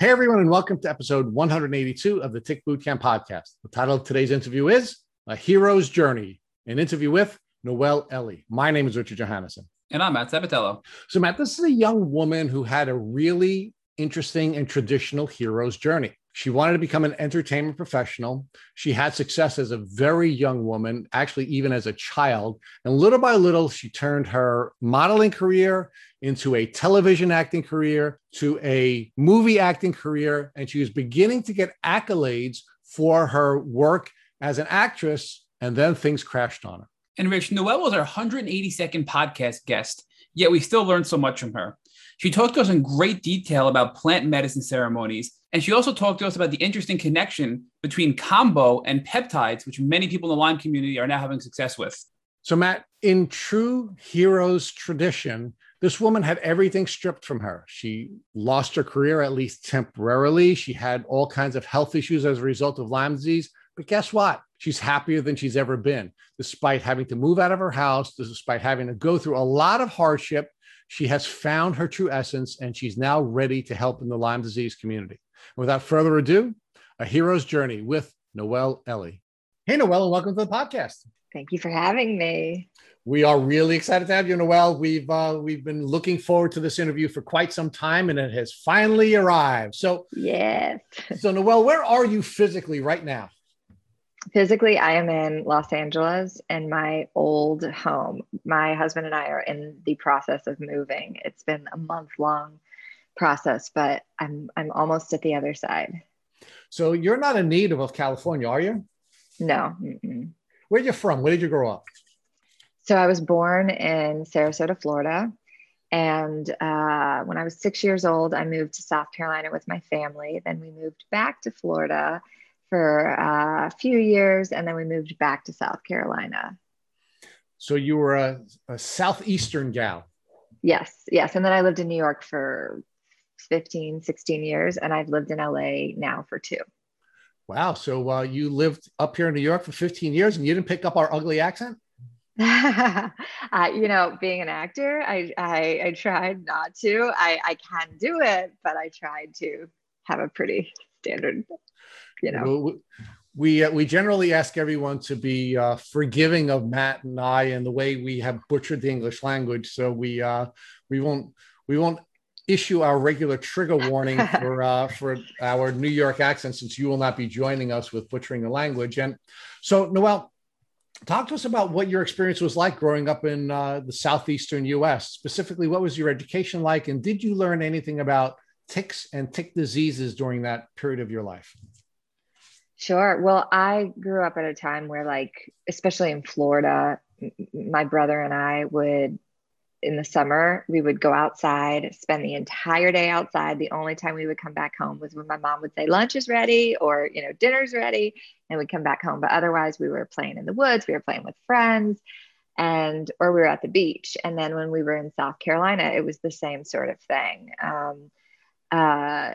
Hey, everyone, and welcome to episode 182 of the Tick Bootcamp podcast. The title of today's interview is A Hero's Journey, an interview with Noelle Ellie. My name is Richard Johannesson. And I'm Matt Sabatello. So, Matt, this is a young woman who had a really interesting and traditional hero's journey. She wanted to become an entertainment professional. She had success as a very young woman, actually, even as a child. And little by little, she turned her modeling career into a television acting career, to a movie acting career. And she was beginning to get accolades for her work as an actress. And then things crashed on her. And Rich, Noelle was our 182nd podcast guest, yet we still learned so much from her. She talked to us in great detail about plant medicine ceremonies and she also talked to us about the interesting connection between kambo and peptides, which many people in the Lyme community are now having success with. So, Matt, in true heroes tradition, this woman had everything stripped from her. She lost her career, at least temporarily. She had all kinds of health issues as a result of Lyme disease. But guess what? She's happier than she's ever been, despite having to move out of her house, despite having to go through a lot of hardship. She has found her true essence and she's now ready to help in the Lyme disease community. Without further ado, a hero's journey with Noel Ellie. Hey, Noel, and welcome to the podcast. Thank you for having me. We are really excited to have you, Noel. We've uh, we've been looking forward to this interview for quite some time, and it has finally arrived. So, yes. so, Noel, where are you physically right now? Physically, I am in Los Angeles in my old home. My husband and I are in the process of moving. It's been a month long process, but I'm I'm almost at the other side. So you're not a native of California, are you? No. Where are you from? Where did you grow up? So I was born in Sarasota, Florida. And uh, when I was six years old, I moved to South Carolina with my family. Then we moved back to Florida for uh, a few years, and then we moved back to South Carolina. So you were a, a southeastern gal. Yes, yes. And then I lived in New York for 15, 16 years, and I've lived in LA now for two. Wow. So uh, you lived up here in New York for 15 years and you didn't pick up our ugly accent? uh, you know, being an actor, I, I, I tried not to. I, I can do it, but I tried to have a pretty standard, you know. we uh, we generally ask everyone to be uh, forgiving of Matt and I and the way we have butchered the English language. So we uh, we won't we won't issue our regular trigger warning for uh, for our New York accent, since you will not be joining us with butchering the language. And so, Noel, talk to us about what your experience was like growing up in uh, the southeastern U.S. Specifically, what was your education like, and did you learn anything about ticks and tick diseases during that period of your life? Sure. Well, I grew up at a time where, like, especially in Florida, my brother and I would in the summer, we would go outside, spend the entire day outside. The only time we would come back home was when my mom would say lunch is ready or, you know, dinner's ready, and we'd come back home. But otherwise, we were playing in the woods, we were playing with friends, and or we were at the beach. And then when we were in South Carolina, it was the same sort of thing. Um, uh,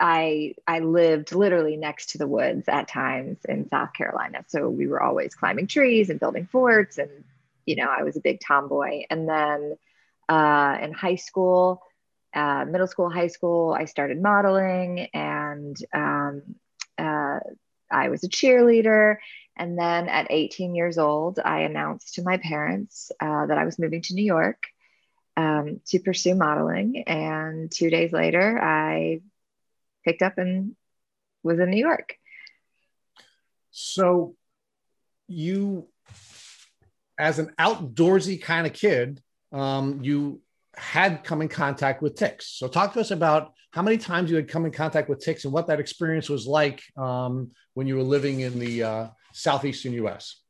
I I lived literally next to the woods at times in South Carolina, so we were always climbing trees and building forts and you know, I was a big tomboy. And then uh, in high school, uh, middle school, high school, I started modeling and um, uh, I was a cheerleader. And then at 18 years old, I announced to my parents uh, that I was moving to New York um, to pursue modeling. And two days later, I picked up and was in New York. So you as an outdoorsy kind of kid, um, you had come in contact with ticks. So talk to us about how many times you had come in contact with ticks and what that experience was like um, when you were living in the uh, southeastern U.S.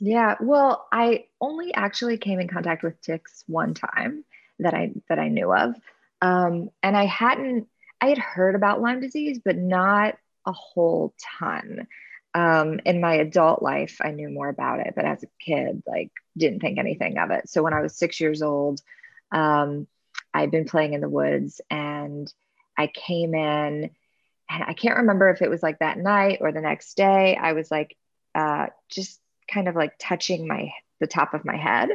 Yeah, well, I only actually came in contact with ticks one time that I that I knew of, um, and I hadn't. I had heard about Lyme disease, but not a whole ton um, in my adult life, I knew more about it, but as a kid, like didn't think anything of it. So when I was six years old, um, I'd been playing in the woods and I came in and I can't remember if it was like that night or the next day. I was like, uh, just kind of like touching my, the top of my head.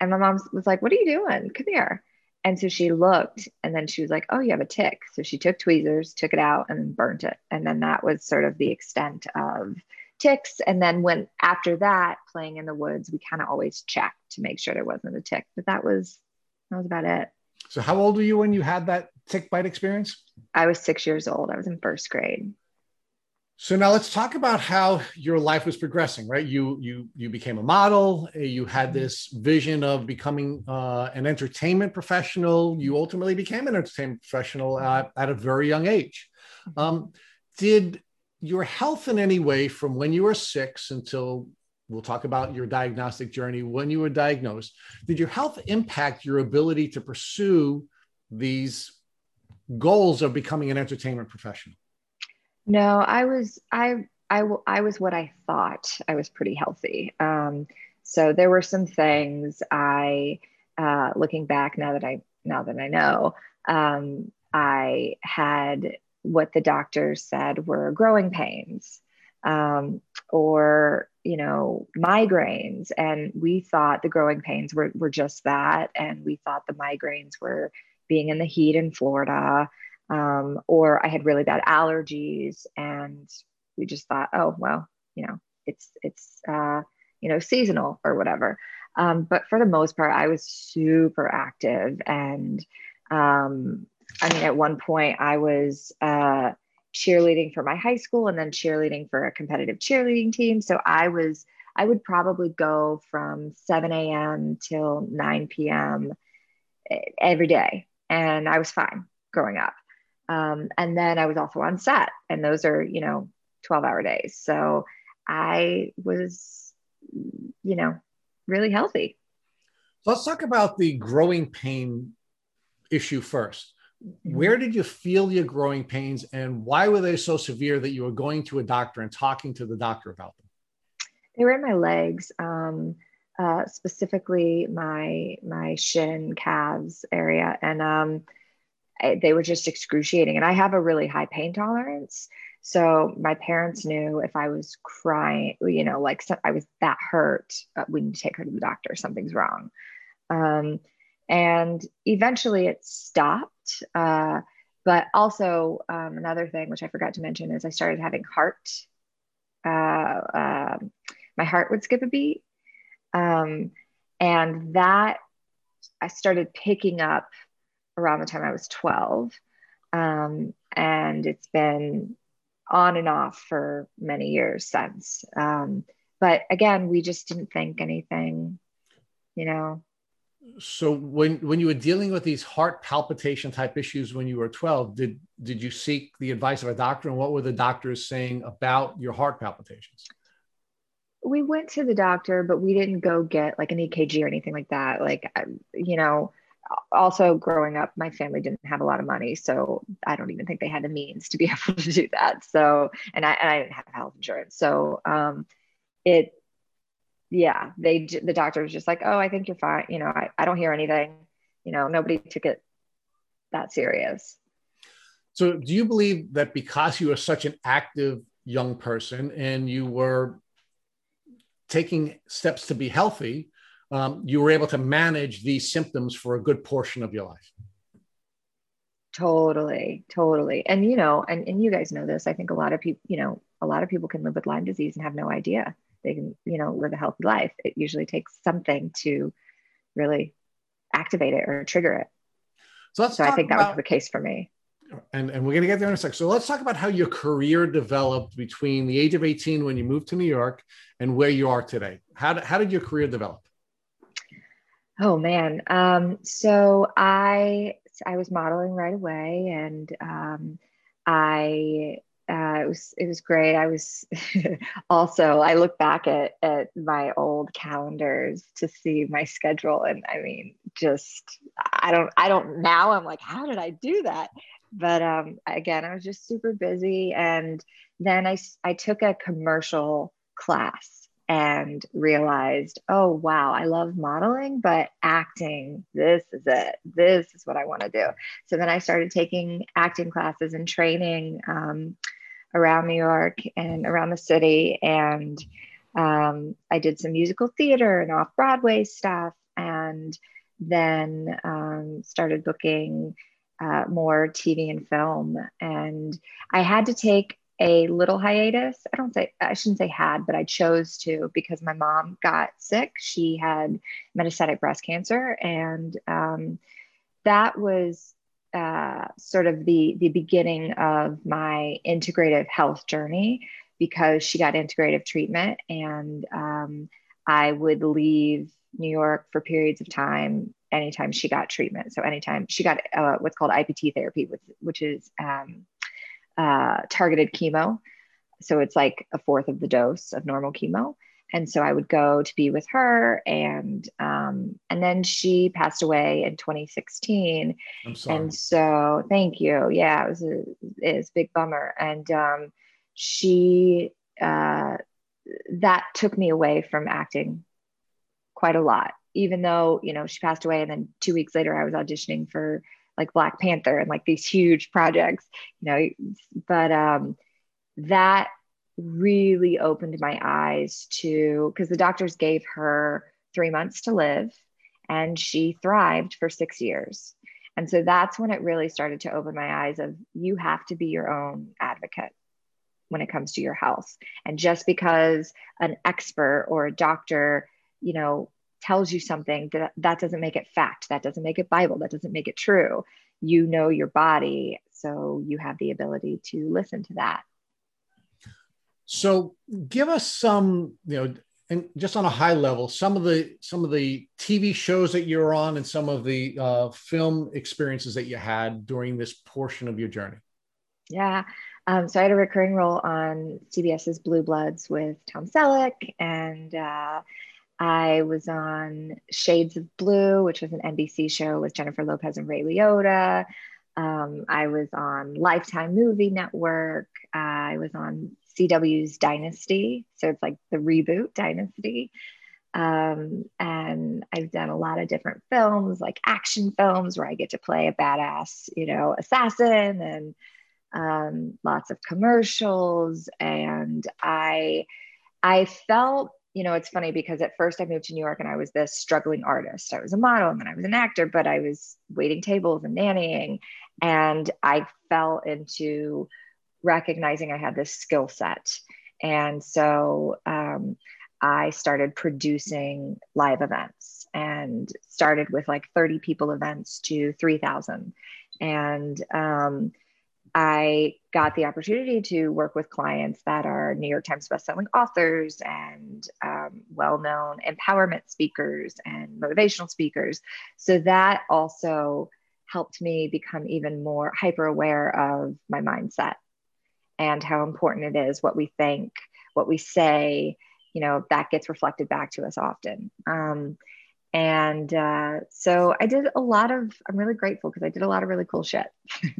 And my mom was like, what are you doing? Come here. And so she looked and then she was like, Oh, you have a tick. So she took tweezers, took it out, and burnt it. And then that was sort of the extent of ticks. And then when after that, playing in the woods, we kind of always checked to make sure there wasn't a tick. But that was that was about it. So how old were you when you had that tick bite experience? I was six years old. I was in first grade. So now let's talk about how your life was progressing, right? You you you became a model. You had mm-hmm. this vision of becoming uh, an entertainment professional. You ultimately became an entertainment professional at, at a very young age. Mm-hmm. Um, did your health in any way from when you were six until we'll talk about your diagnostic journey when you were diagnosed? Did your health impact your ability to pursue these goals of becoming an entertainment professional? No, I was I I I was what I thought. I was pretty healthy. Um, so there were some things I, uh, looking back now that I now that I know, um, I had what the doctors said were growing pains, um, or you know migraines, and we thought the growing pains were were just that, and we thought the migraines were being in the heat in Florida um, or I had really bad allergies, and we just thought, oh well, you know, it's it's uh, you know seasonal or whatever. Um, but for the most part, I was super active, and um, I mean, at one point, I was uh, cheerleading for my high school, and then cheerleading for a competitive cheerleading team. So I was I would probably go from 7 a.m. till 9 p.m. Eh, every day, and I was fine growing up. Um, and then I was also on set, and those are, you know, 12 hour days. So I was, you know, really healthy. Let's talk about the growing pain issue first. Mm-hmm. Where did you feel your growing pains and why were they so severe that you were going to a doctor and talking to the doctor about them? They were in my legs, um, uh, specifically my my shin calves area, and um, they were just excruciating. And I have a really high pain tolerance. So my parents knew if I was crying, you know, like so I was that hurt, uh, we need to take her to the doctor. Something's wrong. Um, and eventually it stopped. Uh, but also um, another thing, which I forgot to mention, is I started having heart. Uh, uh, my heart would skip a beat, um, and that I started picking up around the time I was 12. Um, and it's been on and off for many years since. Um, but again, we just didn't think anything, you know. So when when you were dealing with these heart palpitation type issues when you were 12, did did you seek the advice of a doctor and what were the doctors saying about your heart palpitations? We went to the doctor, but we didn't go get like an EKG or anything like that. Like, you know, also growing up my family didn't have a lot of money so i don't even think they had the means to be able to do that. So and i, and I didn't have health insurance. So um it yeah they the doctor was just like oh i think you're fine. You know i, I don't hear anything. You know nobody took it that serious. So do you believe that because you are such an active young person and you were taking steps to be healthy um, you were able to manage these symptoms for a good portion of your life. Totally, totally. And you know, and, and you guys know this. I think a lot of people, you know, a lot of people can live with Lyme disease and have no idea they can, you know, live a healthy life. It usually takes something to really activate it or trigger it. So, so I think that about, was the case for me. And, and we're going to get there in a sec. So let's talk about how your career developed between the age of 18 when you moved to New York and where you are today. How, how did your career develop? Oh man. Um, so I I was modeling right away, and um, I uh, it was it was great. I was also I look back at at my old calendars to see my schedule, and I mean, just I don't I don't now. I'm like, how did I do that? But um, again, I was just super busy, and then I I took a commercial class and realized, oh, wow, I love modeling, but acting, this is it. This is what I want to do. So then I started taking acting classes and training um, around New York and around the city. And um, I did some musical theater and off Broadway stuff. And then um, started booking uh, more TV and film. And I had to take a little hiatus. I don't say, I shouldn't say had, but I chose to because my mom got sick. She had metastatic breast cancer. And um, that was uh, sort of the, the beginning of my integrative health journey because she got integrative treatment. And um, I would leave New York for periods of time anytime she got treatment. So anytime she got uh, what's called IPT therapy, which, which is um, uh, targeted chemo. So it's like a fourth of the dose of normal chemo. And so I would go to be with her, and um, and then she passed away in 2016. I'm sorry. And so, thank you. Yeah, it was a, it was a big bummer. And um, she uh, that took me away from acting quite a lot even though you know she passed away and then two weeks later i was auditioning for like black panther and like these huge projects you know but um that really opened my eyes to because the doctors gave her three months to live and she thrived for six years. And so that's when it really started to open my eyes of you have to be your own advocate when it comes to your health. And just because an expert or a doctor you know tells you something that that doesn't make it fact that doesn't make it bible that doesn't make it true you know your body so you have the ability to listen to that. So give us some you know and just on a high level some of the some of the tv shows that you're on and some of the uh, film experiences that you had during this portion of your journey. Yeah. Um, so i had a recurring role on cbs's blue bloods with tom selleck and uh, I was on Shades of Blue, which was an NBC show with Jennifer Lopez and Ray Liotta. Um, I was on Lifetime Movie Network. Uh, I was on CW's Dynasty. So it's like the reboot Dynasty. Um, and I've done a lot of different films, like action films, where I get to play a badass, you know, assassin and um, lots of commercials. And I, I felt you know, it's funny because at first I moved to New York and I was this struggling artist. I was a model and then I was an actor, but I was waiting tables and nannying. And I fell into recognizing I had this skill set. And so um, I started producing live events and started with like 30 people events to 3,000. And um, I got the opportunity to work with clients that are New York Times bestselling authors and um, well known empowerment speakers and motivational speakers. So that also helped me become even more hyper aware of my mindset and how important it is what we think, what we say, you know, that gets reflected back to us often. Um, and uh, so I did a lot of, I'm really grateful because I did a lot of really cool shit.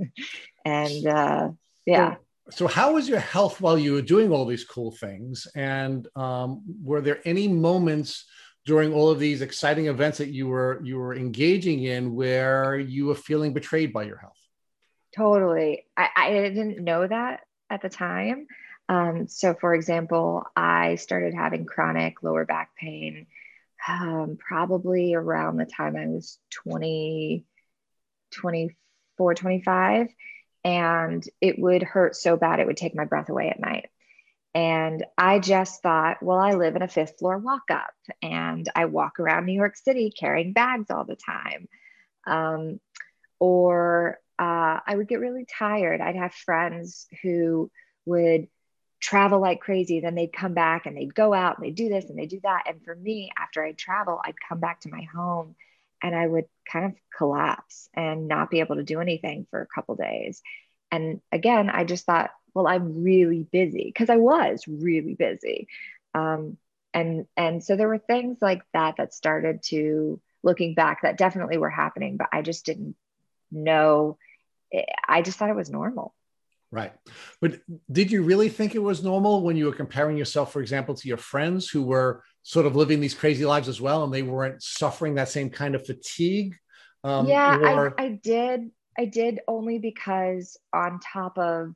and uh, yeah. So, so, how was your health while you were doing all these cool things? And um, were there any moments during all of these exciting events that you were you were engaging in where you were feeling betrayed by your health? Totally. I, I didn't know that at the time. Um, so, for example, I started having chronic lower back pain um, probably around the time I was 20, 24, 25. And it would hurt so bad it would take my breath away at night. And I just thought, well, I live in a fifth floor walk up and I walk around New York City carrying bags all the time. Um, or uh, I would get really tired. I'd have friends who would travel like crazy. Then they'd come back and they'd go out and they'd do this and they do that. And for me, after I'd travel, I'd come back to my home and I would kind of collapse and not be able to do anything for a couple days. And again, I just thought, well, I'm really busy because I was really busy. Um, and and so there were things like that that started to looking back that definitely were happening, but I just didn't know. I just thought it was normal. Right. But did you really think it was normal when you were comparing yourself, for example, to your friends who were sort of living these crazy lives as well and they weren't suffering that same kind of fatigue? Um, yeah, or... I, I did. I did only because on top of,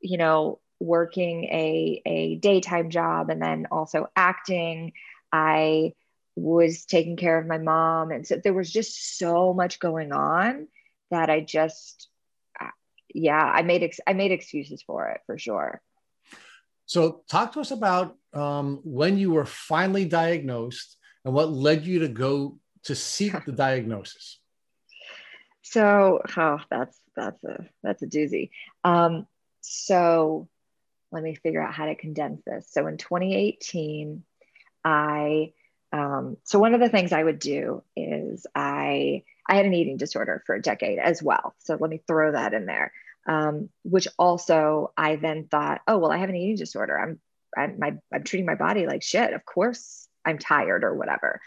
you know, working a, a daytime job and then also acting, I was taking care of my mom. And so there was just so much going on that I just, yeah, I made, ex- I made excuses for it for sure. So talk to us about um, when you were finally diagnosed and what led you to go to seek the diagnosis. So, oh, that's, that's a, that's a doozy. Um, so let me figure out how to condense this. So in 2018, I um, so one of the things I would do is I I had an eating disorder for a decade as well. So let me throw that in there. Um, which also I then thought, oh well, I have an eating disorder. I'm I'm my I'm treating my body like shit. Of course I'm tired or whatever.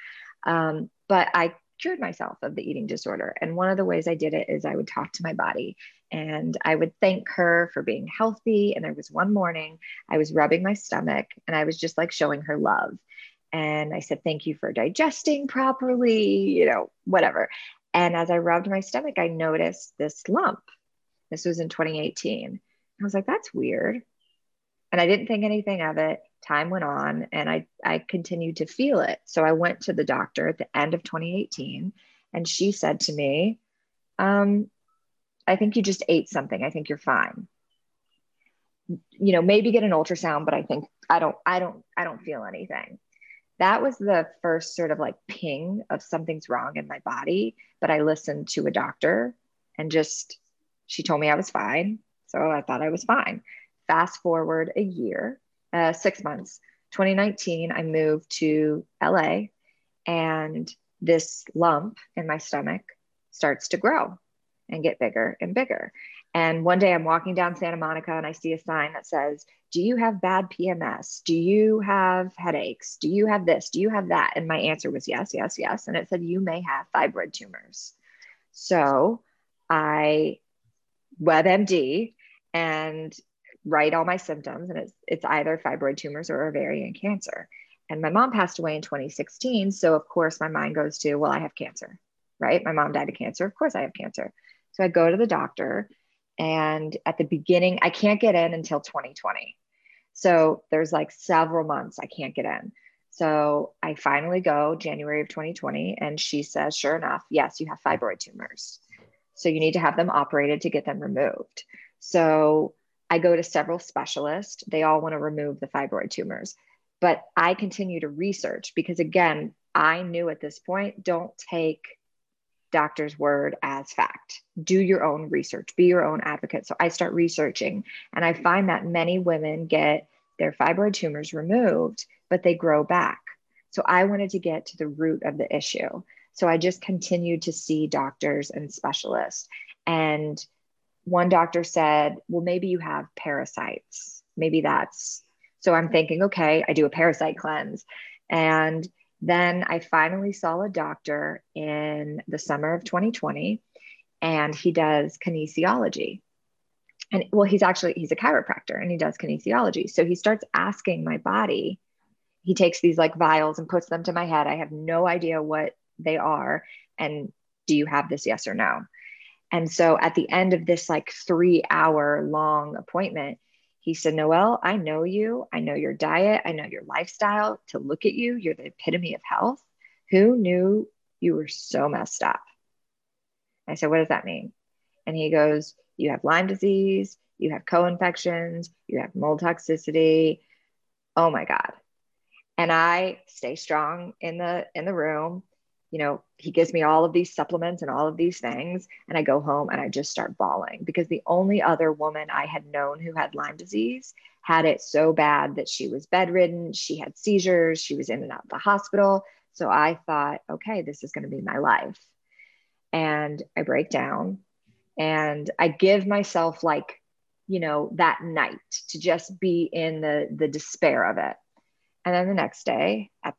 Um, but I cured myself of the eating disorder. And one of the ways I did it is I would talk to my body and I would thank her for being healthy. And there was one morning I was rubbing my stomach and I was just like showing her love. And I said, Thank you for digesting properly, you know, whatever. And as I rubbed my stomach, I noticed this lump. This was in 2018. I was like, That's weird. And I didn't think anything of it. Time went on and I, I continued to feel it. So I went to the doctor at the end of 2018 and she said to me, um, I think you just ate something. I think you're fine. You know, maybe get an ultrasound, but I think I don't, I don't, I don't feel anything that was the first sort of like ping of something's wrong in my body. But I listened to a doctor and just, she told me I was fine. So I thought I was fine. Fast forward a year, uh, six months, 2019, I moved to LA and this lump in my stomach starts to grow and get bigger and bigger. And one day I'm walking down Santa Monica and I see a sign that says, Do you have bad PMS? Do you have headaches? Do you have this? Do you have that? And my answer was yes, yes, yes. And it said, You may have fibroid tumors. So I WebMD and write all my symptoms. And it's, it's either fibroid tumors or ovarian cancer. And my mom passed away in 2016. So, of course, my mind goes to, Well, I have cancer, right? My mom died of cancer. Of course, I have cancer. So I go to the doctor and at the beginning, I can't get in until 2020. So there's like several months I can't get in. So I finally go January of 2020, and she says, sure enough, yes, you have fibroid tumors. So you need to have them operated to get them removed. So I go to several specialists. They all want to remove the fibroid tumors. But I continue to research because, again, I knew at this point don't take doctor's word as fact. Do your own research, be your own advocate. So I start researching, and I find that many women get their fibroid tumors removed, but they grow back. So I wanted to get to the root of the issue. So I just continued to see doctors and specialists. And one doctor said, Well, maybe you have parasites. Maybe that's so I'm thinking, okay, I do a parasite cleanse. And then I finally saw a doctor in the summer of 2020, and he does kinesiology. And well, he's actually he's a chiropractor and he does kinesiology. So he starts asking my body. He takes these like vials and puts them to my head. I have no idea what they are. And do you have this? Yes or no? And so at the end of this like three hour long appointment, he said, Noel, I know you. I know your diet. I know your lifestyle. To look at you, you're the epitome of health. Who knew you were so messed up? I said, What does that mean? And he goes, You have Lyme disease, you have co infections, you have mold toxicity. Oh my God. And I stay strong in the in the room you know, he gives me all of these supplements and all of these things. And I go home and I just start bawling because the only other woman I had known who had Lyme disease had it so bad that she was bedridden, she had seizures, she was in and out of the hospital. So I thought, okay, this is going to be my life. And I break down and I give myself like, you know, that night to just be in the the despair of it. And then the next day at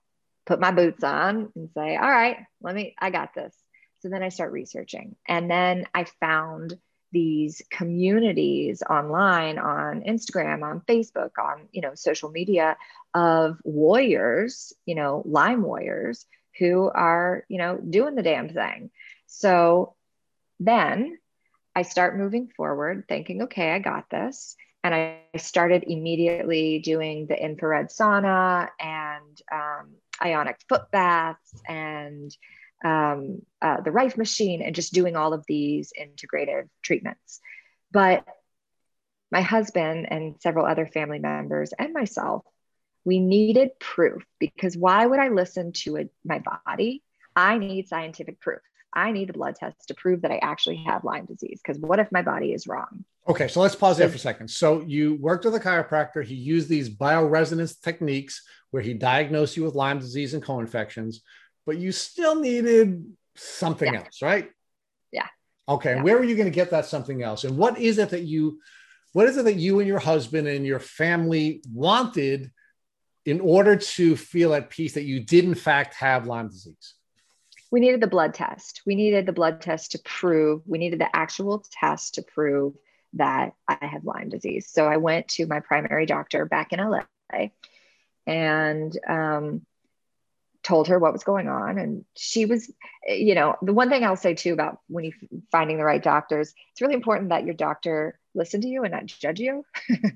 put my boots on and say, all right, let me, I got this. So then I start researching. And then I found these communities online on Instagram, on Facebook, on, you know, social media of warriors, you know, Lyme warriors who are, you know, doing the damn thing. So then I start moving forward thinking, okay, I got this. And I started immediately doing the infrared sauna and um, ionic foot baths and um, uh, the Rife machine and just doing all of these integrative treatments. But my husband and several other family members and myself, we needed proof because why would I listen to a, my body? I need scientific proof. I need a blood test to prove that I actually have Lyme disease. Because what if my body is wrong? Okay, so let's pause there for a second. So you worked with a chiropractor. He used these bioresonance techniques where he diagnosed you with Lyme disease and co-infections, but you still needed something yeah. else, right? Yeah. Okay. Yeah. Where are you going to get that something else? And what is it that you, what is it that you and your husband and your family wanted in order to feel at peace that you did in fact have Lyme disease? We needed the blood test. We needed the blood test to prove, we needed the actual test to prove that I had Lyme disease. So I went to my primary doctor back in LA and um, told her what was going on. And she was, you know, the one thing I'll say too about when you finding the right doctors, it's really important that your doctor listen to you and not judge you.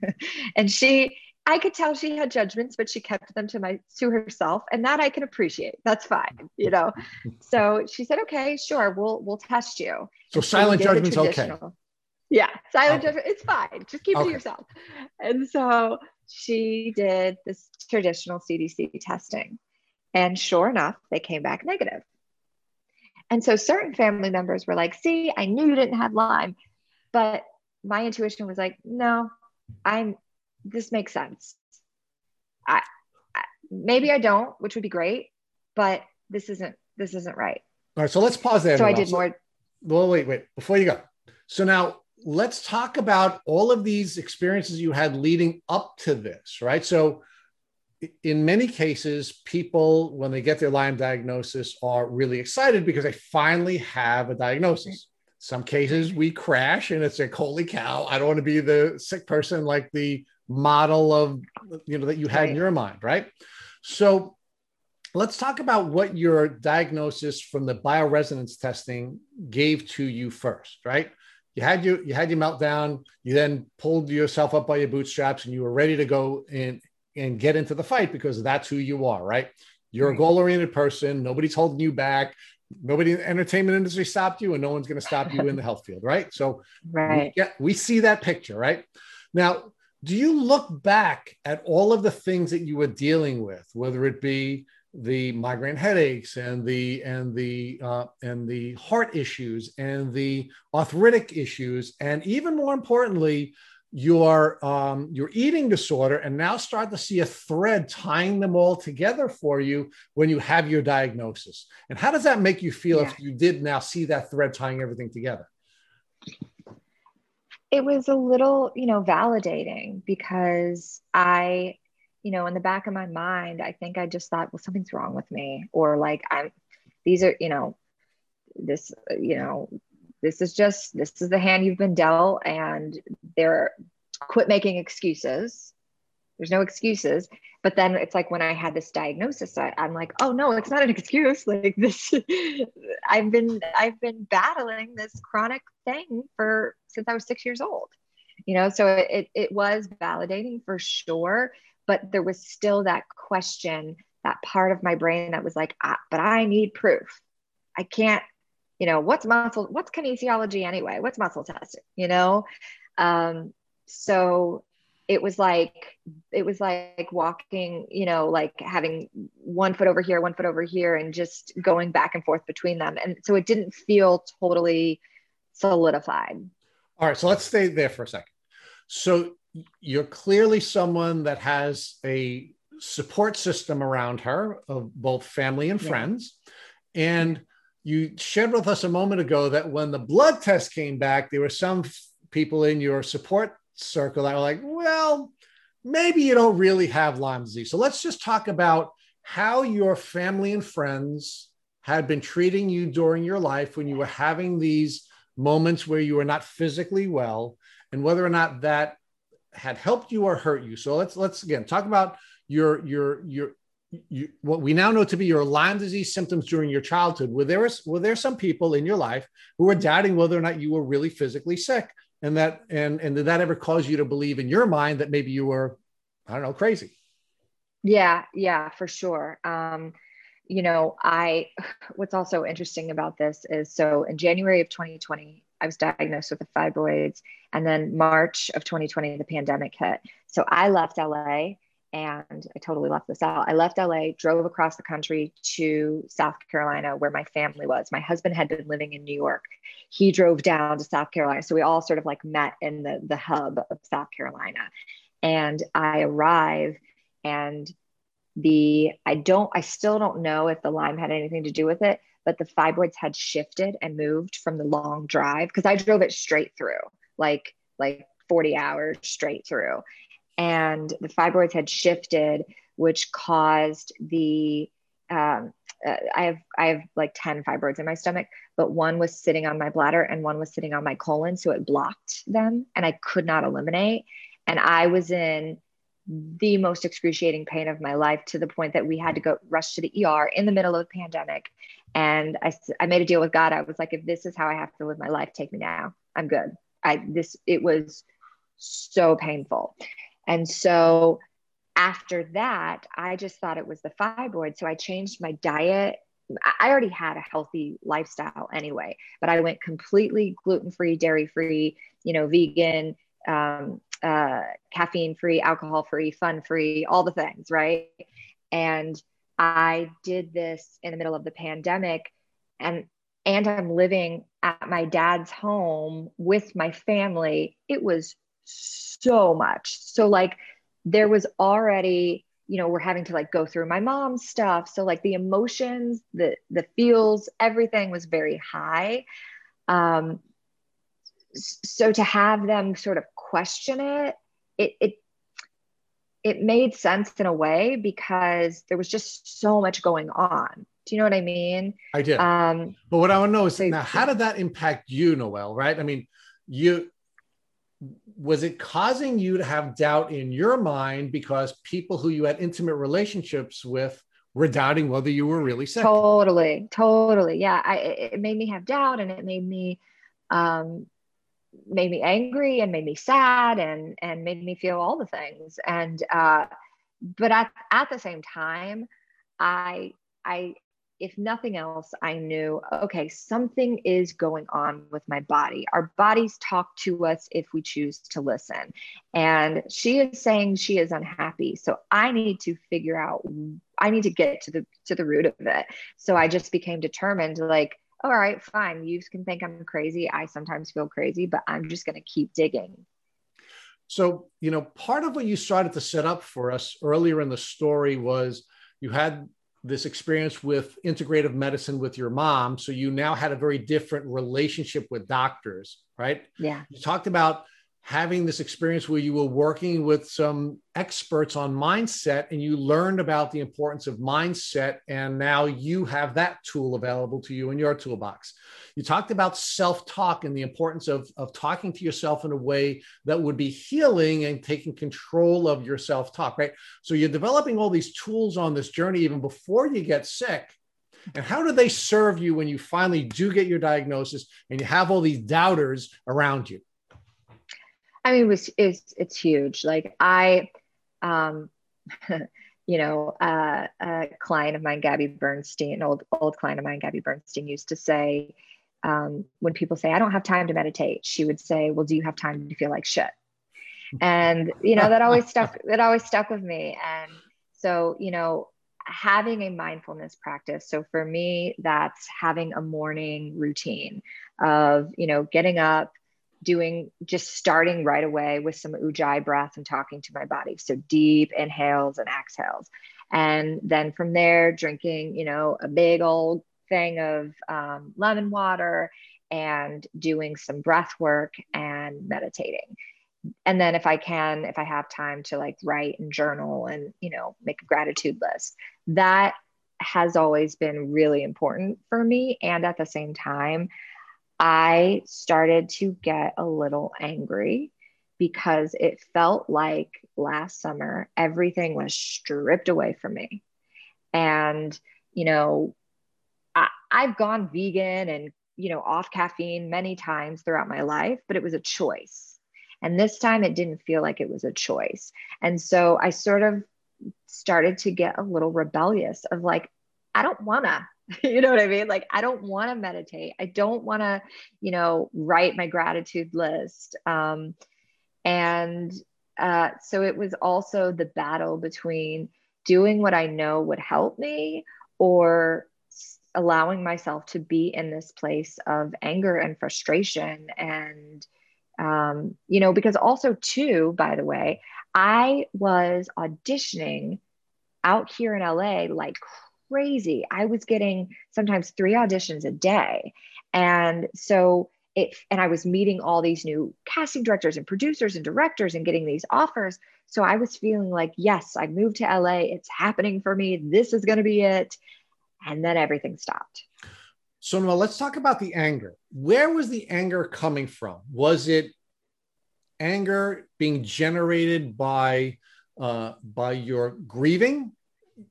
and she, I could tell she had judgments, but she kept them to my to herself, and that I can appreciate. That's fine, you know. so she said, "Okay, sure, we'll we'll test you." So silent judgment's okay. Yeah, silent okay. judgment. It's fine. Just keep okay. it to yourself. And so she did this traditional CDC testing, and sure enough, they came back negative. And so certain family members were like, "See, I knew you didn't have Lyme," but my intuition was like, "No, I'm this makes sense. I, I maybe I don't, which would be great, but this isn't this isn't right. All right, so let's pause there. So I did so, more. Well, wait, wait, before you go. So now let's talk about all of these experiences you had leading up to this, right? So in many cases, people, when they get their Lyme diagnosis, are really excited because they finally have a diagnosis. Some cases we crash and it's like, holy cow, I don't want to be the sick person like the model of you know that you had right. in your mind right? So let's talk about what your diagnosis from the bioresonance testing gave to you first right? You had your you had your meltdown. You then pulled yourself up by your bootstraps and you were ready to go and and get into the fight because that's who you are right? You're a goal oriented person. Nobody's holding you back. Nobody in the entertainment industry stopped you and no one's going to stop you in the health field right? So right. yeah we, we see that picture right? Now do you look back at all of the things that you were dealing with, whether it be the migraine headaches and the and the uh, and the heart issues and the arthritic issues, and even more importantly, your um, your eating disorder, and now start to see a thread tying them all together for you when you have your diagnosis. And how does that make you feel yeah. if you did now see that thread tying everything together? It was a little, you know, validating because I, you know, in the back of my mind, I think I just thought, well, something's wrong with me, or like I'm, these are, you know, this, uh, you know, this is just, this is the hand you've been dealt, and they're quit making excuses. There's no excuses. But then it's like when I had this diagnosis, I, I'm like, oh no, it's not an excuse. Like this, I've been, I've been battling this chronic thing for since I was six years old. You know, so it it was validating for sure, but there was still that question, that part of my brain that was like, ah, but I need proof. I can't, you know, what's muscle, what's kinesiology anyway? What's muscle testing? You know? Um, so it was like it was like walking you know like having one foot over here one foot over here and just going back and forth between them. And so it didn't feel totally solidified. All right so let's stay there for a second. So you're clearly someone that has a support system around her of both family and friends. And you shared with us a moment ago that when the blood test came back there were some people in your support circle that were like, well, maybe you don't really have Lyme disease. So let's just talk about how your family and friends had been treating you during your life when you were having these moments where you were not physically well and whether or not that had helped you or hurt you. So let's let's again talk about your your your you, what we now know to be your Lyme disease symptoms during your childhood. Were there were there some people in your life who were doubting whether or not you were really physically sick? And that and and did that ever cause you to believe in your mind that maybe you were i don't know crazy Yeah, yeah, for sure. Um, you know, I what's also interesting about this is so in January of 2020, I was diagnosed with the fibroids, and then March of 2020, the pandemic hit. So I left LA and I totally left this out. I left LA, drove across the country to South Carolina, where my family was. My husband had been living in New York. He drove down to South Carolina. So we all sort of like met in the, the hub of South Carolina. And I arrive and the I don't I still don't know if the Lyme had anything to do with it, but the fibroids had shifted and moved from the long drive because I drove it straight through, like like 40 hours straight through. And the fibroids had shifted, which caused the um, uh, I have I have like 10 fibroids in my stomach, but one was sitting on my bladder and one was sitting on my colon, so it blocked them and I could not eliminate. And I was in the most excruciating pain of my life to the point that we had to go rush to the ER in the middle of the pandemic. And I, I made a deal with God. I was like, if this is how I have to live my life, take me now. I'm good. I, this, it was so painful. And so after that, I just thought it was the fibroid. So I changed my diet. I already had a healthy lifestyle anyway, but I went completely gluten free, dairy free, you know, vegan, um, uh, caffeine free, alcohol free, fun free, all the things, right? And I did this in the middle of the pandemic and and I'm living at my dad's home with my family. It was so much. So like there was already, you know, we're having to like go through my mom's stuff. So like the emotions, the the feels, everything was very high. Um so to have them sort of question it, it, it it made sense in a way because there was just so much going on. Do you know what I mean? I did. Um, but what I want to know is so, now, how did that impact you, Noel? Right? I mean, you was it causing you to have doubt in your mind because people who you had intimate relationships with were doubting whether you were really sick? Totally, totally. Yeah, I, it made me have doubt, and it made me um, made me angry and made me sad and and made me feel all the things and uh but at, at the same time i i if nothing else i knew okay something is going on with my body our bodies talk to us if we choose to listen and she is saying she is unhappy so i need to figure out i need to get to the to the root of it so i just became determined like all right, fine. You can think I'm crazy. I sometimes feel crazy, but I'm just going to keep digging. So, you know, part of what you started to set up for us earlier in the story was you had this experience with integrative medicine with your mom. So you now had a very different relationship with doctors, right? Yeah. You talked about having this experience where you were working with some experts on mindset and you learned about the importance of mindset and now you have that tool available to you in your toolbox. You talked about self-talk and the importance of, of talking to yourself in a way that would be healing and taking control of your self-talk right? So you're developing all these tools on this journey even before you get sick. And how do they serve you when you finally do get your diagnosis and you have all these doubters around you I mean, it was it's it's huge. Like I, um, you know, uh, a client of mine, Gabby Bernstein, an old old client of mine, Gabby Bernstein, used to say, um, when people say, "I don't have time to meditate," she would say, "Well, do you have time to feel like shit?" And you know that always stuck. That always stuck with me. And so, you know, having a mindfulness practice. So for me, that's having a morning routine of you know getting up doing just starting right away with some ujjayi breath and talking to my body. So deep inhales and exhales. And then from there, drinking, you know, a big old thing of um, lemon water and doing some breath work and meditating. And then if I can, if I have time to like write and journal and, you know, make a gratitude list, that has always been really important for me. And at the same time, I started to get a little angry because it felt like last summer everything was stripped away from me. And, you know, I, I've gone vegan and, you know, off caffeine many times throughout my life, but it was a choice. And this time it didn't feel like it was a choice. And so I sort of started to get a little rebellious of like, I don't wanna, you know what I mean? Like, I don't wanna meditate. I don't wanna, you know, write my gratitude list. Um, and uh, so it was also the battle between doing what I know would help me or allowing myself to be in this place of anger and frustration and um, you know because also too by the way i was auditioning out here in la like crazy. I was getting sometimes three auditions a day. And so it and i was meeting all these new casting directors and producers and directors and getting these offers. So i was feeling like yes i moved to la it's happening for me. This is going to be it. And then everything stopped. So now let's talk about the anger. Where was the anger coming from? Was it anger being generated by uh, by your grieving?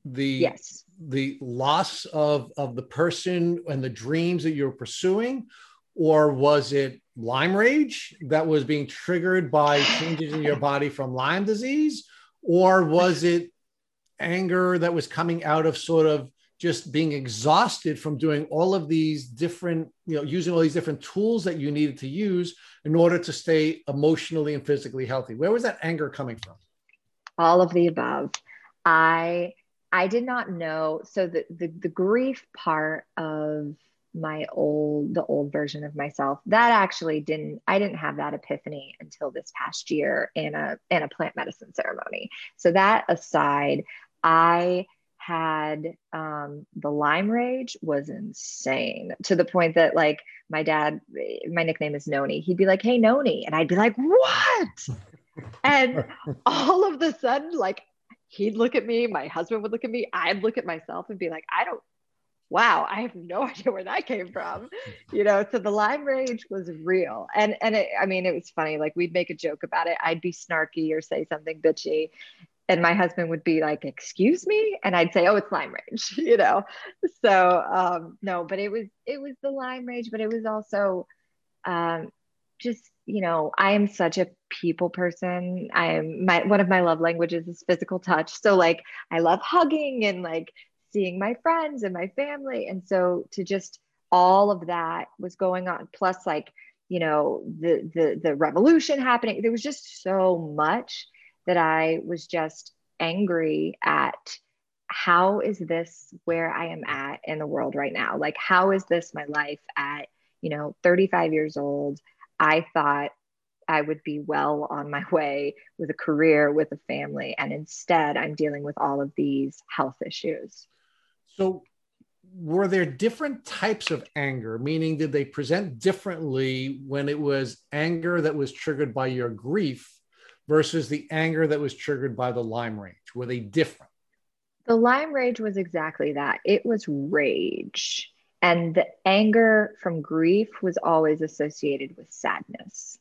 The yes the loss of of the person and the dreams that you're pursuing or was it Lyme rage that was being triggered by changes in your body from Lyme disease? Or was it anger that was coming out of sort of just being exhausted from doing all of these different, you know, using all these different tools that you needed to use in order to stay emotionally and physically healthy? Where was that anger coming from? All of the above. I I did not know. So the the, the grief part of my old the old version of myself that actually didn't i didn't have that epiphany until this past year in a in a plant medicine ceremony. So that aside i had um, the Lyme rage was insane to the point that like my dad my nickname is noni. He'd be like hey noni. And i'd be like what? And all of the sudden like he'd look at me my husband would look at me i'd look at myself and be like i don't wow, I have no idea where that came from. You know, so the Lyme rage was real. And and it, I mean, it was funny. Like we'd make a joke about it. I'd be snarky or say something bitchy. And my husband would be like, excuse me. And I'd say, oh, it's Lyme rage, you know? So um, no, but it was, it was the Lyme rage, but it was also um, just, you know, I am such a people person. I am my, one of my love languages is physical touch. So like, I love hugging and like seeing my friends and my family. And so to just all of that was going on, plus like, you know, the the the revolution happening. There was just so much that I was just angry at how is this where I am at in the world right now? Like, how is this my life at, you know, 35 years old? I thought I would be well on my way with a career, with a family. And instead, I'm dealing with all of these health issues. So, were there different types of anger? Meaning, did they present differently when it was anger that was triggered by your grief versus the anger that was triggered by the Lyme rage? Were they different? The Lyme rage was exactly that. It was rage. And the anger from grief was always associated with sadness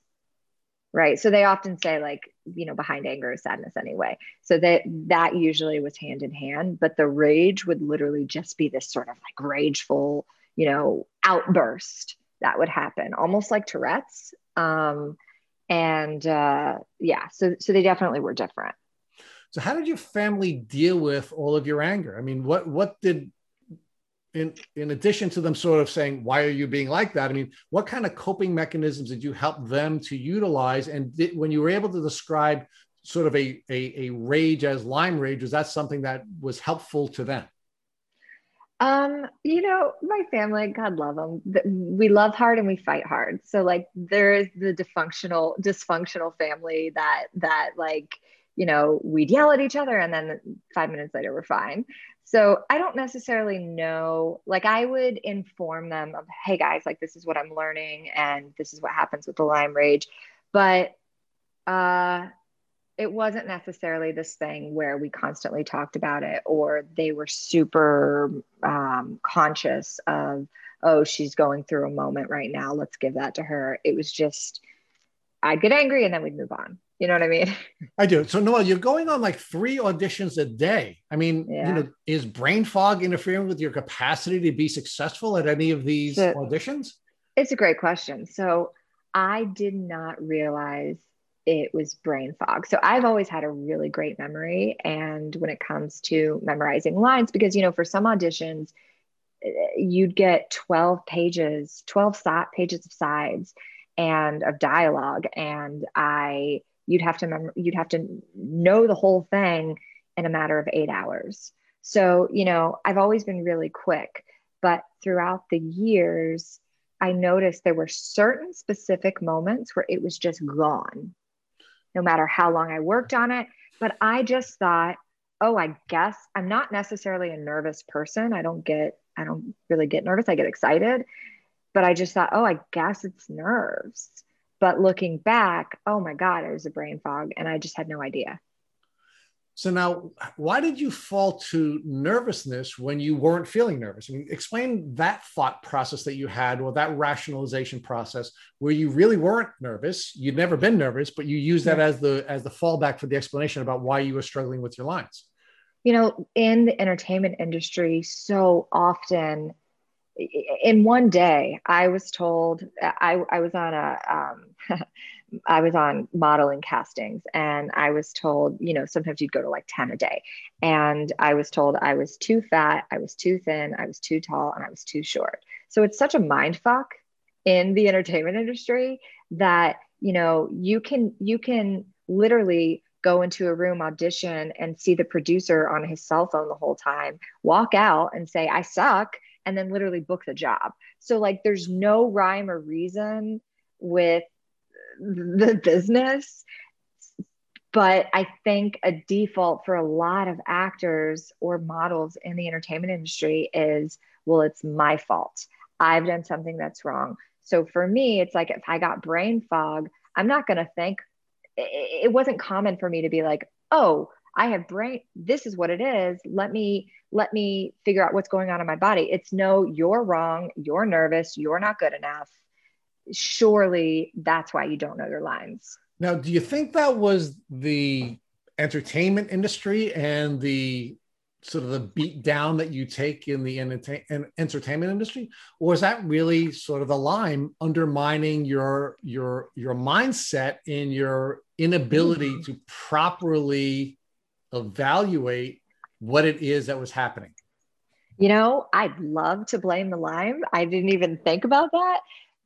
right? So they often say like you know behind anger is sadness anyway. So that that usually was hand in hand but the rage would literally just be this sort of like rageful you know outburst that would happen almost like tourette's. Um and uh yeah so so they definitely were different. So how did your family deal with all of your anger? I mean what what did in in addition to them sort of saying why are you being like that? I mean what kind of coping mechanisms did you help them to utilize? And did, when you were able to describe sort of a, a, a rage as lyme rage was that something that was helpful to them? Um you know my family god love them we love hard and we fight hard. So like there is the dysfunctional dysfunctional family that that like you know we'd yell at each other and then five minutes later we're fine so I don't necessarily know, like, I would inform them of, hey guys, like, this is what I'm learning and this is what happens with the Lyme rage. But uh, it wasn't necessarily this thing where we constantly talked about it or they were super um, conscious of, oh, she's going through a moment right now. Let's give that to her. It was just, I'd get angry and then we'd move on. You know what I mean? I do. So Noelle, you're going on like three auditions a day. I mean, yeah. you know, is brain fog interfering with your capacity to be successful at any of these so, auditions? It's a great question. So I did not realize it was brain fog. So I've always had a really great memory. And when it comes to memorizing lines, because, you know, for some auditions, eh, you'd get 12 pages, 12 pages of sides and of dialogue. And I, you'd have to remember, you'd have to know the whole thing in a matter of eight hours. So, you know, I've always been really quick, but throughout the years, I noticed there were certain specific moments where it was just gone, no matter how long I worked on it. But I just thought, oh, I guess I'm not necessarily a nervous person. I don't get, I don't really get nervous. I get excited. But I just thought, oh, I guess it's nerves. But looking back, oh my God, it was a brain fog. And I just had no idea. So now, why did you fall to nervousness when you weren't feeling nervous? I mean, explain that thought process that you had, or that rationalization process, where you really weren't nervous. You'd never been nervous, but you used that as the as the fallback for the explanation about why you were struggling with your lines. You know, in the entertainment industry, so often in one day, I was told I, I was on a um, I was on modeling castings and I was told, you know, sometimes you'd go to like 10 a day. And I was told I was too fat, I was too thin, I was too tall, and I was too short. So it's such a mind fuck in the entertainment industry that, you know, you can you can literally go into a room audition and see the producer on his cell phone the whole time, walk out and say, I suck, and then literally book the job. So like there's no rhyme or reason with the business but I think a default for a lot of actors or models in the entertainment industry is, well, it's my fault. I've done something that's wrong. So for me, it's like if I got brain fog, I'm not going to think it wasn't common for me to be like, oh, I have brain, this is what it is. Let me, let me figure out what's going on in my body. It's no, you're wrong. You're nervous. You're not good enough surely that's why you don't know your lines. Now, do you think that was the entertainment industry and the sort of the beat down that you take in the entertainment industry or is that really sort of the Lyme undermining your your your mindset and your inability mm-hmm. to properly evaluate what it is that was happening you know i'd love to blame the Lyme i didn't even think about that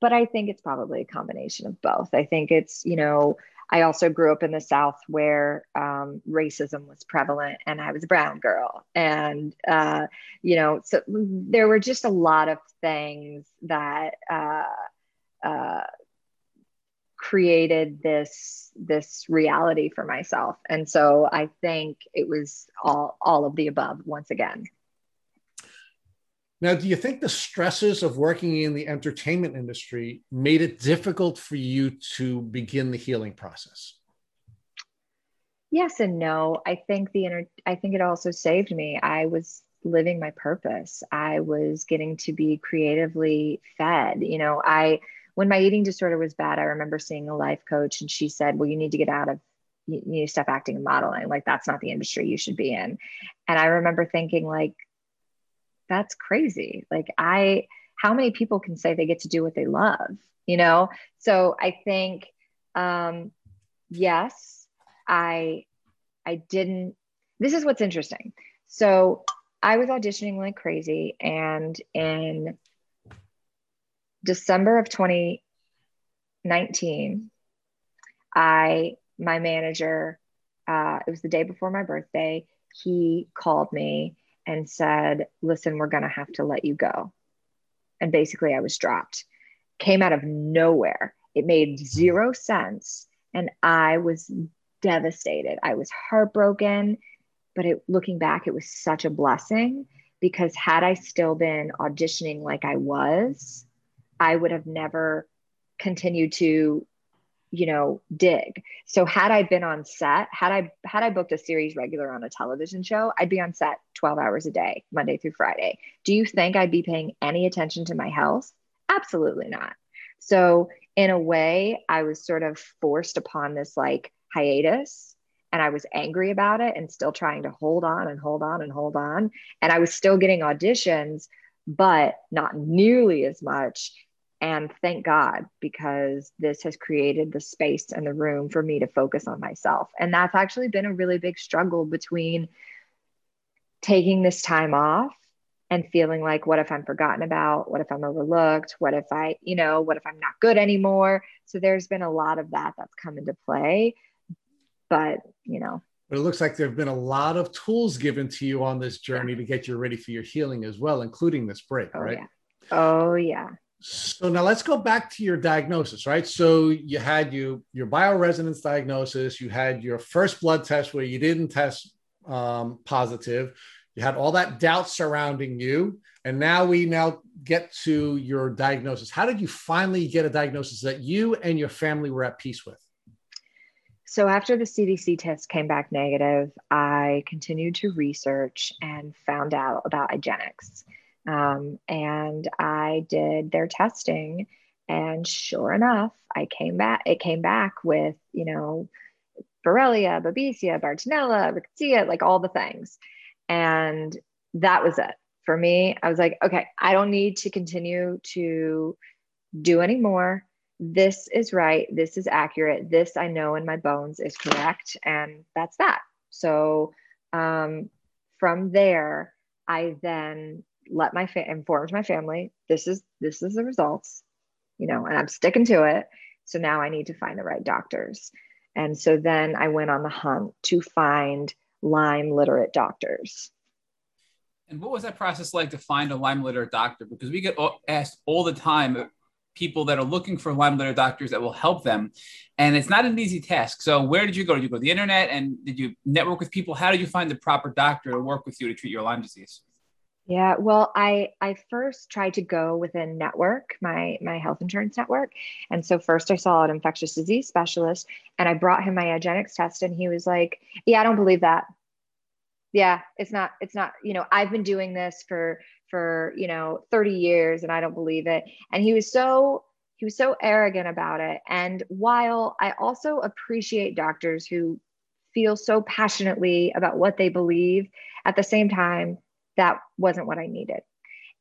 but I think it's probably a combination of both. I think it's, you know, I also grew up in the South where um, racism was prevalent, and I was a brown girl. And, uh, you know, so there were just a lot of things that uh, uh, created this this reality for myself. And so I think it was all all of the above once again. Now, do you think the stresses of working in the entertainment industry made it difficult for you to begin the healing process? Yes and no. I think the inter- I think it also saved me. I was living my purpose. I was getting to be creatively fed. You know, I when my eating disorder was bad, I remember seeing a life coach and she said, "Well, you need to get out of you need to stop acting and modeling. Like that's not the industry you should be in." And I remember thinking like that's crazy. Like I how many people can say they get to do what they love, you know? So I think um yes, I I didn't this is what's interesting. So I was auditioning like crazy and in December of 2019 I my manager uh, it was the day before my birthday he called me and said, Listen, we're going to have to let you go. And basically, I was dropped. Came out of nowhere. It made zero sense. And I was devastated. I was heartbroken. But it, looking back, it was such a blessing because had I still been auditioning like I was, I would have never continued to you know dig. So had i been on set had i had i booked a series regular on a television show i'd be on set 12 hours a day monday through friday. Do you think i'd be paying any attention to my health? Absolutely not. So in a way i was sort of forced upon this like hiatus and i was angry about it and still trying to hold on and hold on and hold on. And i was still getting auditions but not nearly as much And thank God, because this has created the space and the room for me to focus on myself. And that's actually been a really big struggle between taking this time off and feeling like, what if I'm forgotten about? What if I'm overlooked? What if I, you know, what if I'm not good anymore? So there's been a lot of that that's come into play. But, you know, but it looks like there have been a lot of tools given to you on this journey to get you ready for your healing as well, including this break, oh, right? Yeah. Oh, yeah. So now let's go back to your diagnosis, right? So you had you your bioresonance diagnosis, you had your first blood test where you didn't test um, positive, you had all that doubt surrounding you, and now we now get to your diagnosis. How did you finally get a diagnosis that you and your family were at peace with? So after the CDC test came back negative, I continued to research and found out about IGeneX. Um, and I did their testing, and sure enough, I came back. It came back with you know, Borrelia, Babesia, Bartonella, Rickettsia, like all the things, and that was it for me. I was like, okay, I don't need to continue to do anymore. This is right. This is accurate. This I know in my bones is correct, and that's that. So um, from there, I then let my fa- informed my family this is this is the results you know and i'm sticking to it. So now i need to find the right doctors. And so then i went on the hunt to find lyme literate doctors. And what was that process like to find a lyme literate doctor? Because we get asked all the time people that are looking for lyme literate doctors that will help them. And it's not an easy task. So where did you go? Did you go to the internet? And did you network with people? How did you find the proper doctor to work with you to treat your lyme disease yeah, well, I I first tried to go within network, my my health insurance network, and so first I saw an infectious disease specialist, and I brought him my IGeneX test, and he was like, "Yeah, I don't believe that. Yeah, it's not it's not. You know, I've been doing this for for you know 30 years, and I don't believe it." And he was so he was so arrogant about it. And while I also appreciate doctors who feel so passionately about what they believe, at the same time that wasn't what I needed.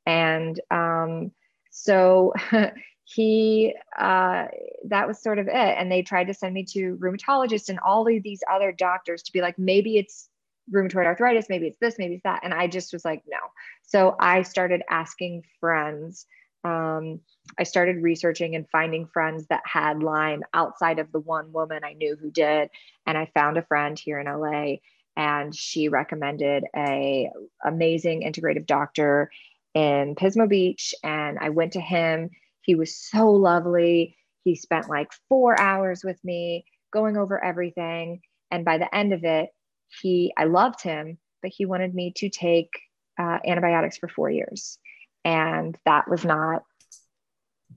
And um, so he, uh, that was sort of it. And they tried to send me to rheumatologists and all of these other doctors to be like, maybe it's rheumatoid arthritis, maybe it's this, maybe it's that. And I just was like, no. So I started asking friends. Um, I started researching and finding friends that had Lyme outside of the one woman I knew who did. And I found a friend here in LA and she recommended a amazing integrative doctor in Pismo Beach and I went to him. He was so lovely. He spent like 4 hours with me going over everything and by the end of it he I loved him but he wanted me to take uh, antibiotics for 4 years and that was not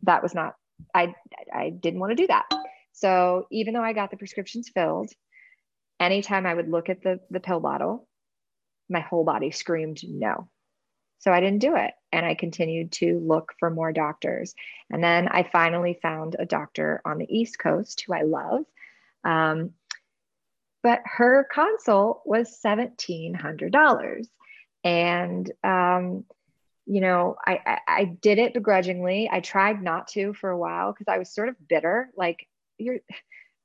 that was not I I didn't want to do that. So even though I got the prescriptions filled anytime I would look at the, the pill bottle, my whole body screamed no. So I didn't do it. And I continued to look for more doctors. And then I finally found a doctor on the East Coast who I love. Um, but her consult was $1,700. And, um, you know, I, I, I did it begrudgingly. I tried not to for a while because I was sort of bitter. Like, you're,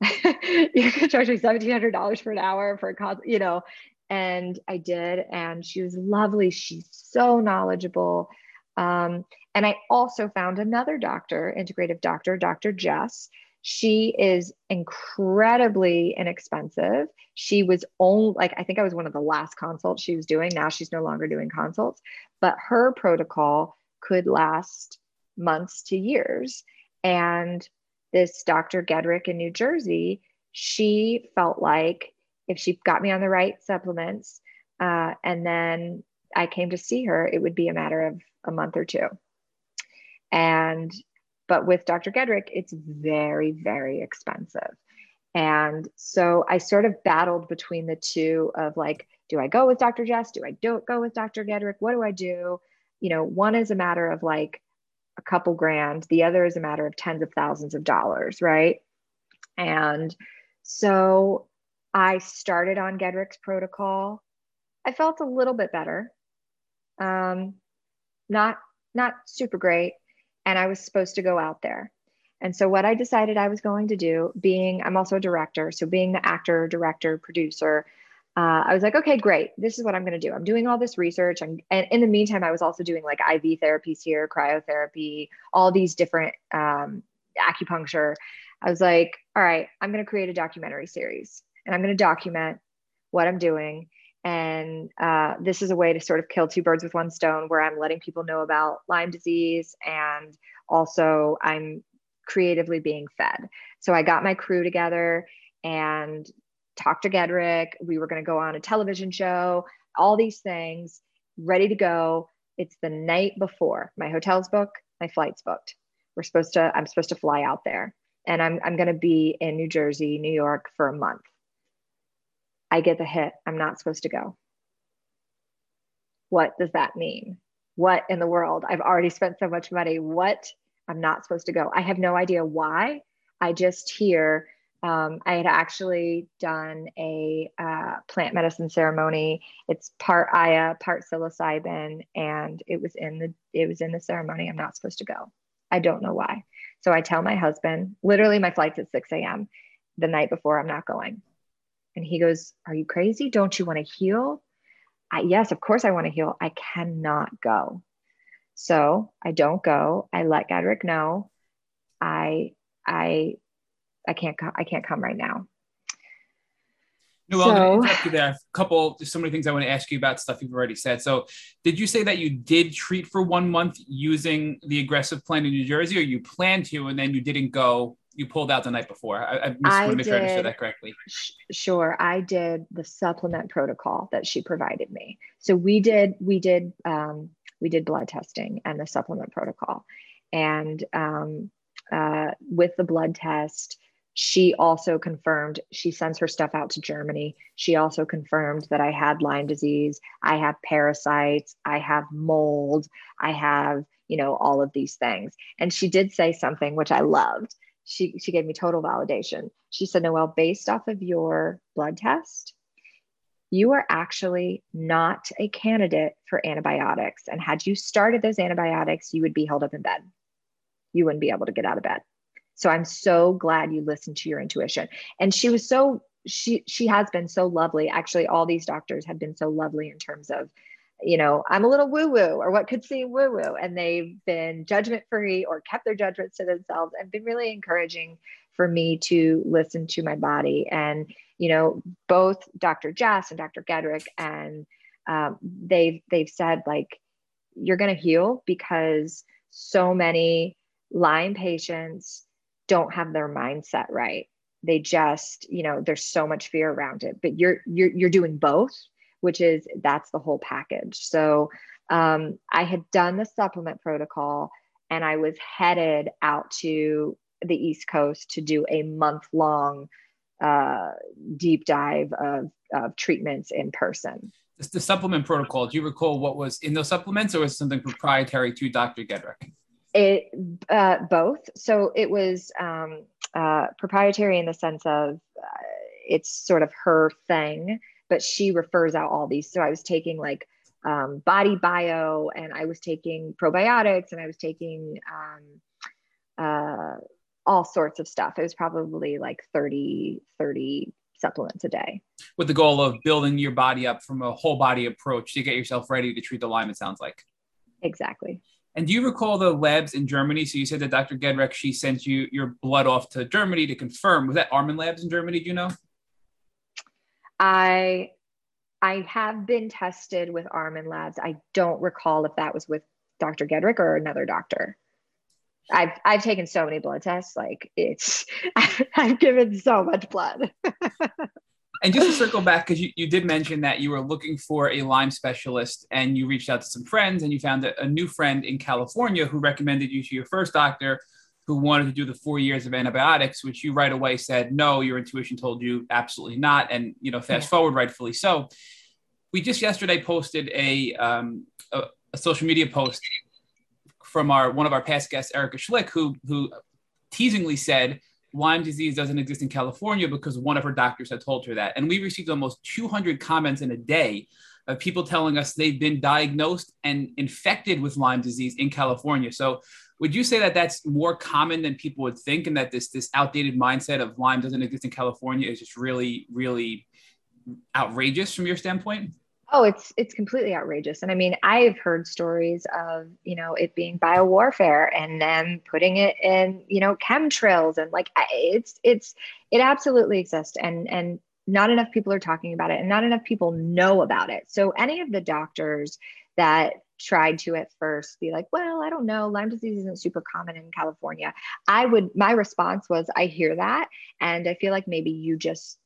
you could charge me $1,700 for an hour for a cause, you know. And I did. And she was lovely. She's so knowledgeable. Um, and I also found another doctor, integrative doctor, Dr. Jess. She is incredibly inexpensive. She was only like, I think I was one of the last consults she was doing. Now she's no longer doing consults, but her protocol could last months to years. And this Dr. Gedrick in New Jersey, she felt like if she got me on the right supplements uh, and then I came to see her, it would be a matter of a month or two. And, but with Dr. Gedrick, it's very, very expensive. And so I sort of battled between the two of like, do I go with Dr. Jess? Do I don't go with Dr. Gedrick? What do I do? You know, one is a matter of like, a couple grand. The other is a matter of tens of thousands of dollars, right? And so I started on Gedrick's protocol. I felt a little bit better. Um, not not super great. and I was supposed to go out there. And so, what I decided I was going to do, being I'm also a director, so being the actor, director, producer, uh, I was like, okay, great. This is what I'm going to do. I'm doing all this research. I'm, and in the meantime, I was also doing like IV therapies here, cryotherapy, all these different um, acupuncture. I was like, all right, I'm going to create a documentary series and I'm going to document what I'm doing. And uh, this is a way to sort of kill two birds with one stone where I'm letting people know about Lyme disease and also I'm creatively being fed. So I got my crew together and talked to Gedrick. We were going to go on a television show, all these things ready to go. It's the night before my hotel's booked, my flight's booked. We're supposed to, I'm supposed to fly out there and I'm, I'm going to be in New Jersey, New York for a month. I get the hit. I'm not supposed to go. What does that mean? What in the world? I've already spent so much money. What? I'm not supposed to go. I have no idea why. I just hear um, I had actually done a uh, plant medicine ceremony. It's part Aya, part psilocybin, and it was in the it was in the ceremony. I'm not supposed to go. I don't know why. So I tell my husband, literally, my flight's at 6 a.m. the night before. I'm not going, and he goes, "Are you crazy? Don't you want to heal?" I, yes, of course I want to heal. I cannot go. So I don't go. I let Gedrick know. I I I can't come. I can't come right now. No, well, so, I'm to you there. A couple, there's so many things I want to ask you about stuff you've already said. So, did you say that you did treat for one month using the aggressive plan in New Jersey, or you planned to and then you didn't go? You pulled out the night before. I, I, missed, I want to make sure I understood that correctly. Sure, I did the supplement protocol that she provided me. So we did we did um, we did blood testing and the supplement protocol, and um, uh, with the blood test, she also confirmed she sends her stuff out to Germany. She also confirmed that I had Lyme disease, I have parasites, I have mold, I have, you know, all of these things. And she did say something which I loved. She she gave me total validation. She said, "Noelle, based off of your blood test, you are actually not a candidate for antibiotics. And had you started those antibiotics, you would be held up in bed. You wouldn't be able to get out of bed." So I'm so glad you listened to your intuition. And she was so she she has been so lovely. Actually, all these doctors have been so lovely in terms of, you know, I'm a little woo woo or what could seem woo woo, and they've been judgment free or kept their judgments to themselves and been really encouraging for me to listen to my body. And you know, both Dr. Jess and Dr. Gedrick and um, they've they've said like you're going to heal because so many Lyme patients don't have their mindset right. They just you know there's so much fear around it but you're you're you're doing both which is that's the whole package. So um, i had done the supplement protocol and i was headed out to the east coast to do a month long uh, deep dive of, of treatments in person. The supplement protocol do you recall what was in those supplements or was it something proprietary to dr gedrick it uh, both. So it was um, uh, proprietary in the sense of uh, it's sort of her thing, but she refers out all these. So I was taking like um, body bio, and I was taking probiotics, and I was taking um, uh, all sorts of stuff. It was probably like 30, 30 supplements a day. With the goal of building your body up from a whole body approach to get yourself ready to treat the Lyme, it sounds like. Exactly. And do you recall the labs in Germany? So you said that Dr. Gedrick, she sent you your blood off to Germany to confirm. Was that Armin Labs in Germany? Do you know? I I have been tested with Armin Labs. I don't recall if that was with Dr. Gedrick or another doctor. I've I've taken so many blood tests, like it's I've given so much blood. And just to circle back, because you, you did mention that you were looking for a Lyme specialist and you reached out to some friends and you found a, a new friend in California who recommended you to your first doctor who wanted to do the four years of antibiotics, which you right away said, no, your intuition told you absolutely not. And, you know, fast yeah. forward, rightfully so. We just yesterday posted a, um, a, a social media post from our one of our past guests, Erica Schlick, who who teasingly said Lyme disease doesn't exist in California because one of her doctors had told her that. And we received almost 200 comments in a day of people telling us they've been diagnosed and infected with Lyme disease in California. So Would you say that that's more common than people would think, and that this this outdated mindset of Lyme doesn't exist in California is just really, really outrageous from your standpoint? Oh, it's it's completely outrageous. And I mean, I've heard stories of, you know, it being biowarfare and them putting it in, you know, chemtrails and like it's it's it absolutely exists and and not enough people are talking about it and not enough people know about it. So any of the doctors that tried to at first be like, well, I don't know, Lyme disease isn't super common in California. I would my response was I hear that and I feel like maybe you just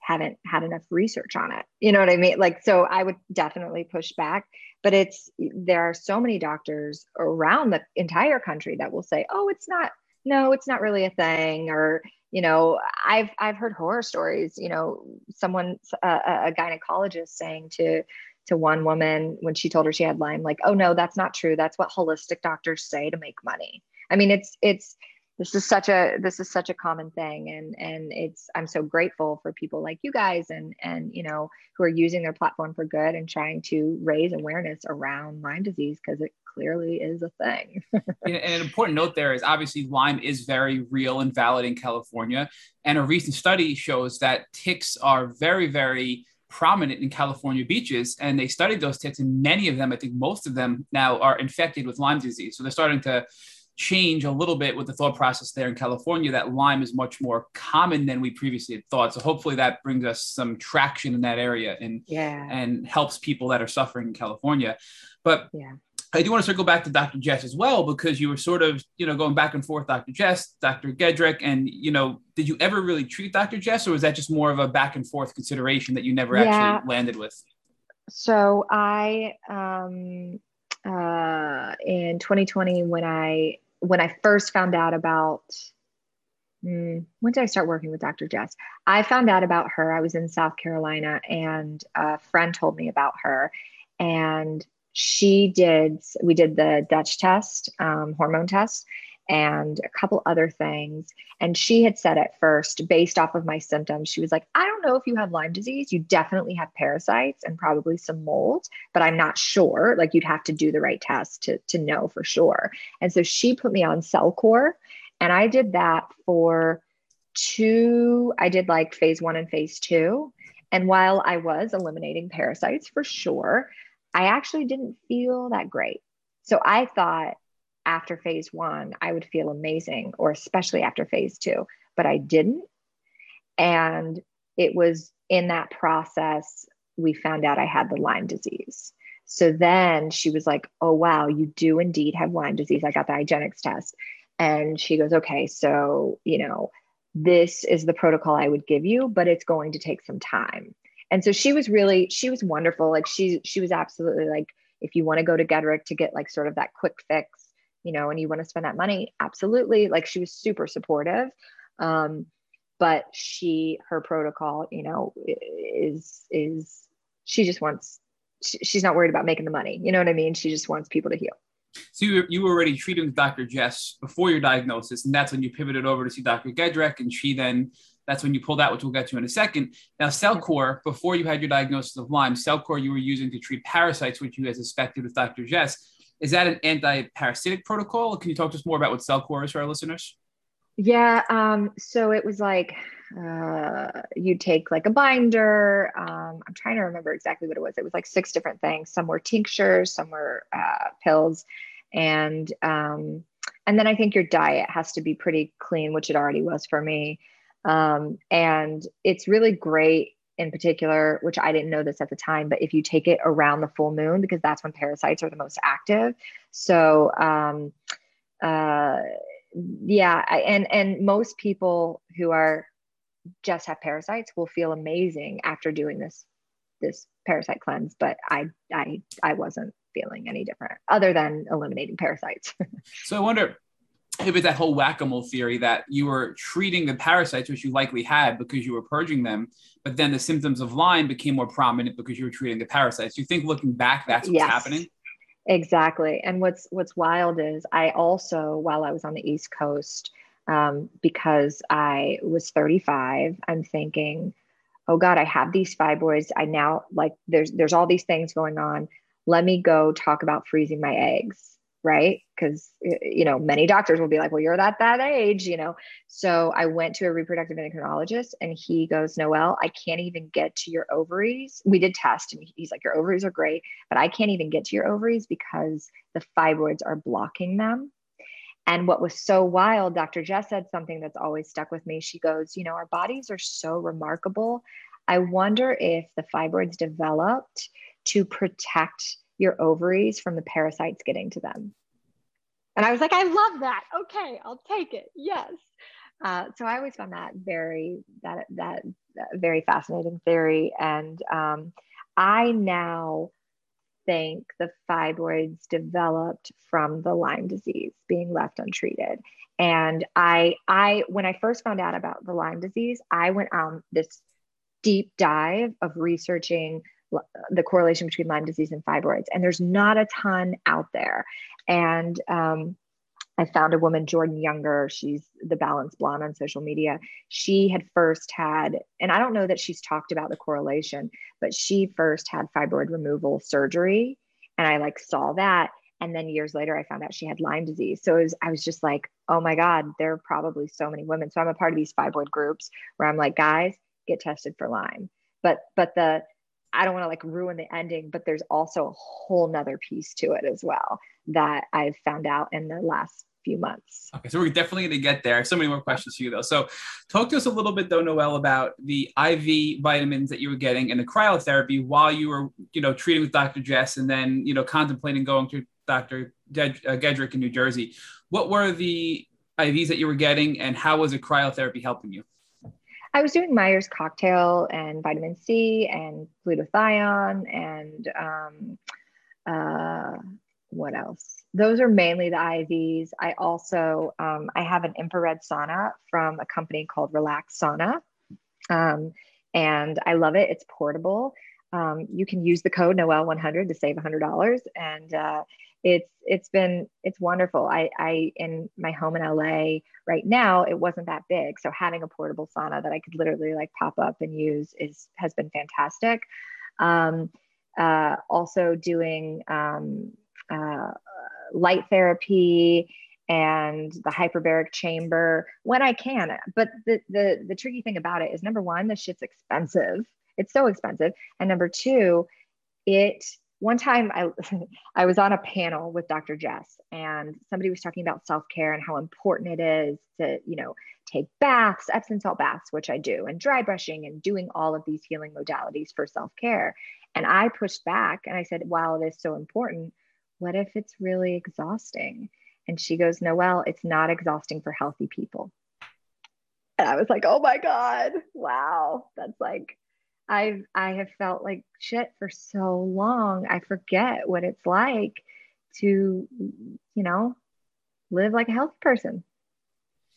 haven't had enough research on it. You know what I mean? Like, so I would definitely push back. But it's, there are so many doctors around the entire country that will say, oh, it's not, no, it's not really a thing. Or, you know, I've, I've heard horror stories, you know, someone, a, gynecologist saying to, to one woman when she told her she had Lyme, like, oh no, that's not true. That's what holistic doctors say to make money. I mean, it's, it's, this is such a this is such a common thing and and it's i'm so grateful for people like you guys and and you know who are using their platform for good and trying to raise awareness around lyme disease because it clearly is a thing and an important note there is obviously lyme is very real and valid in california and a recent study shows that ticks are very very prominent in California beaches. And they studied those ticks, and many of them, I think most of them now are infected with Lyme disease. So they're starting to change a little bit with the thought process there in California that Lyme is much more common than we previously had thought. So hopefully that brings us some traction in that area and yeah. and helps people that are suffering in California. But yeah. I do want to circle back to Dr. Jess as well because you were sort of, you know, going back and forth, Dr. Jess, Dr. Gedrick, and you know, did you ever really treat Dr. Jess, or was that just more of a back and forth consideration that you never yeah. actually landed with? So I, um, uh, in 2020, when I when I first found out about mm, when did I start working with Dr. Jess? I found out about her. I was in South Carolina and a friend told me about her. And she did, we did the Dutch test, um, hormone test, and a couple other things. And she had said at first, based off of my symptoms, she was like, I don't know if you have Lyme disease. You definitely have parasites and probably some mold, but I'm not sure. Like you'd have to do the right test to, to know for sure. And so she put me on Cellcore. And I did that for two, I did like phase one and phase two. And while I was eliminating parasites for sure, I actually didn't feel that great. So I thought after phase one, I would feel amazing, or especially after phase two, but I didn't. And it was in that process, we found out I had the Lyme disease. So then she was like, Oh, wow, you do indeed have Lyme disease. I got the IGeneX test. And she goes, Okay, so, you know, this is the protocol I would give you, but it's going to take some time. And so she was really, she was wonderful. Like she, she was absolutely like, if you want to go to Gedrick to get like sort of that quick fix, you know, and you want to spend that money, absolutely. Like she was super supportive. Um, but she, her protocol, you know, is, is she just wants, she, she's not worried about making the money. You know what I mean? She just wants people to heal. So you, you were already treating with Dr. Jess before your diagnosis, and that's when you pivoted over to see Dr. Gedrick, and she then that's when you pulled out, which we'll get to in a second. Now, Cellcore, before you had your diagnosis of Lyme, Cellcore you were using to treat parasites, which you had suspected with Dr. Jess. Is that an anti-parasitic protocol? Can you talk to us more about what Cellcore is for our listeners? Yeah. Um, so it was like uh, you take like a binder. Um, I'm trying to remember exactly what it was. It was like six different things. Some were tinctures, some were uh, pills, and um, and then I think your diet has to be pretty clean, which it already was for me. Um, and it's really great in particular, which I didn't know this at the time, but if you take it around the full moon, because that's when parasites are the most active. So, um, uh, yeah, I, and and most people who are just have parasites will feel amazing after doing this this parasite cleanse, but I I I wasn't feeling any different other than eliminating parasites. so I wonder it was that whole whack-a-mole theory that you were treating the parasites, which you likely had because you were purging them, but then the symptoms of Lyme became more prominent because you were treating the parasites. Do you think looking back, that's what's yes, happening? Exactly. And what's what's wild is I also, while I was on the East Coast, um, because I was 35, I'm thinking, oh God, I have these fibroids. I now like there's there's all these things going on. Let me go talk about freezing my eggs right? Because, you know, many doctors will be like, well, you're at that age, you know. So I went to a reproductive endocrinologist and he goes, Noelle, I can't even get to your ovaries. We did test and he's like, your ovaries are great, but I can't even get to your ovaries because the fibroids are blocking them. And what was so wild, Dr. Jess said something that's always stuck with me. She goes, You know, our bodies are so remarkable. I wonder if the fibroids developed to protect your ovaries from the parasites getting to them. And I was like, I love that. Okay, I'll take it. Yes. Uh, so I always found that very that that, that very fascinating theory, and um, I now think the fibroids developed from the Lyme disease being left untreated. And I, I, when I first found out about the Lyme disease, I went on this deep dive of researching the correlation between Lyme disease and fibroids. And there's not a ton out there. And um, I found a woman, Jordan Younger. She's the Balanced Blonde on social media. She had first had, and I don't know that she's talked about the correlation, but she first had fibroid removal surgery. And I like saw that. And then years later, I found out she had Lyme disease. So was, I was just like, oh my God, there are probably so many women. So I'm a part of these fibroid groups where I'm like, guys, get tested for Lyme. But but the I don't want to like ruin the ending, but there's also a whole nother piece to it as well that I've found out in the last few months. Okay, so we're definitely going to get there. So many more questions for you though. So, talk to us a little bit though, Noelle, about the IV vitamins that you were getting and the cryotherapy while you were, you know, treating with Dr. Jess and then, you know, contemplating going to Dr. Uh, Gedrick in New Jersey. What were the IVs that you were getting, and how was the cryotherapy helping you? I was doing Myers cocktail and vitamin C and glutathione and um, uh, what else? Those are mainly the IVs. I also um, I have an infrared sauna from a company called Relax Sauna, um, and I love it. It's portable. Um, you can use the code Noelle 100 to save $100, and uh, it's it's been it's wonderful. I I in my home in LA right now, it wasn't that big, so having a portable sauna that I could literally like pop up and use is has been fantastic. Um, uh, also doing um, uh, light therapy and the hyperbaric chamber when I can. But the the the tricky thing about it is number one, the shit's expensive. It's so expensive, and number two, it one time I, I was on a panel with Dr. Jess and somebody was talking about self-care and how important it is to, you know, take baths, Epsom salt baths, which I do, and dry brushing and doing all of these healing modalities for self-care. And I pushed back and I said, while it is so important, what if it's really exhausting? And she goes, Noelle, it's not exhausting for healthy people. And I was like, oh my God, wow. That's like I've I have felt like shit for so long. I forget what it's like to, you know, live like a healthy person.